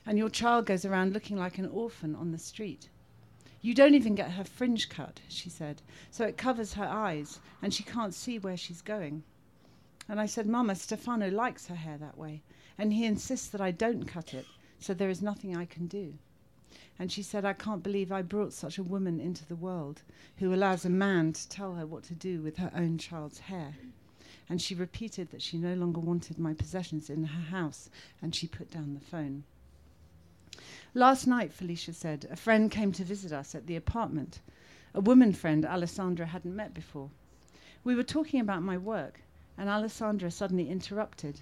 and your child goes around looking like an orphan on the street. You don't even get her fringe cut, she said, so it covers her eyes and she can't see where she's going. And I said, Mama, Stefano likes her hair that way, and he insists that I don't cut it, so there is nothing I can do. And she said, I can't believe I brought such a woman into the world who allows a man to tell her what to do with her own child's hair. And she repeated that she no longer wanted my possessions in her house, and she put down the phone. Last night, Felicia said, a friend came to visit us at the apartment. A woman friend Alessandra hadn't met before. We were talking about my work, and Alessandra suddenly interrupted.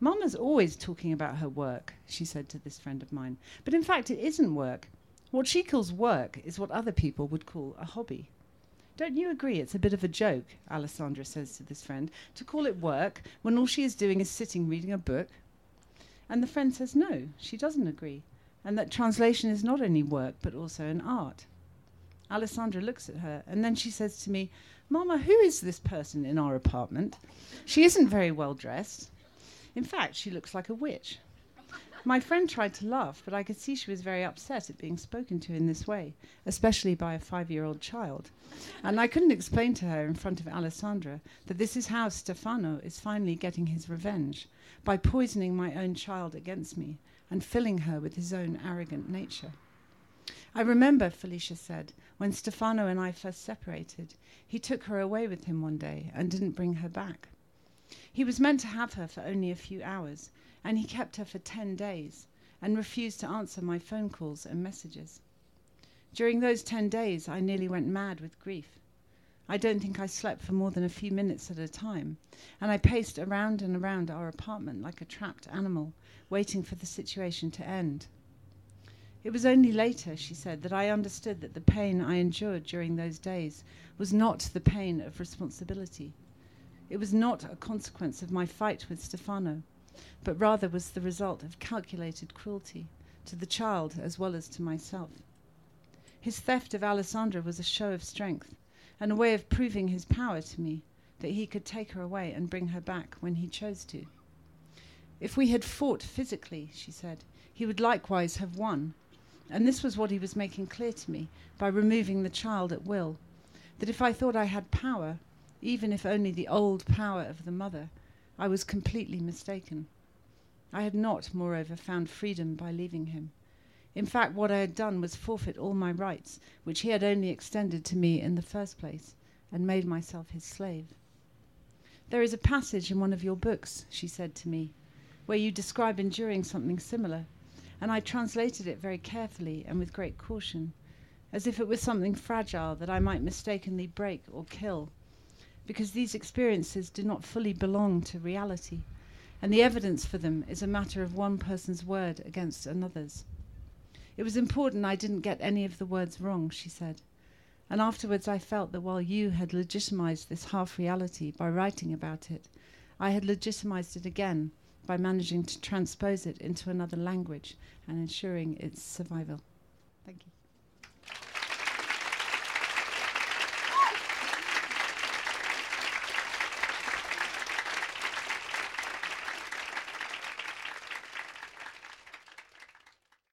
Mama's always talking about her work, she said to this friend of mine. But in fact, it isn't work. What she calls work is what other people would call a hobby. Don't you agree it's a bit of a joke, Alessandra says to this friend, to call it work when all she is doing is sitting reading a book? And the friend says no, she doesn't agree, and that translation is not only work but also an art. Alessandra looks at her and then she says to me, Mama, who is this person in our apartment? She isn't very well dressed. In fact, she looks like a witch. My friend tried to laugh, but I could see she was very upset at being spoken to in this way, especially by a five year old child. And I couldn't explain to her in front of Alessandra that this is how Stefano is finally getting his revenge by poisoning my own child against me and filling her with his own arrogant nature. I remember, Felicia said, when Stefano and I first separated, he took her away with him one day and didn't bring her back. He was meant to have her for only a few hours, and he kept her for 10 days and refused to answer my phone calls and messages. During those 10 days, I nearly went mad with grief. I don't think I slept for more than a few minutes at a time, and I paced around and around our apartment like a trapped animal, waiting for the situation to end. It was only later, she said, that I understood that the pain I endured during those days was not the pain of responsibility. It was not a consequence of my fight with Stefano, but rather was the result of calculated cruelty to the child as well as to myself. His theft of Alessandra was a show of strength and a way of proving his power to me that he could take her away and bring her back when he chose to. If we had fought physically, she said, he would likewise have won. And this was what he was making clear to me by removing the child at will that if I thought I had power, even if only the old power of the mother, I was completely mistaken. I had not, moreover, found freedom by leaving him. In fact, what I had done was forfeit all my rights, which he had only extended to me in the first place, and made myself his slave. There is a passage in one of your books, she said to me, where you describe enduring something similar, and I translated it very carefully and with great caution, as if it was something fragile that I might mistakenly break or kill, because these experiences do not fully belong to reality, and the evidence for them is a matter of one person's word against another's. It was important I didn't get any of the words wrong, she said. And afterwards, I felt that while you had legitimized this half reality by writing about it, I had legitimized it again by managing to transpose it into another language and ensuring its survival.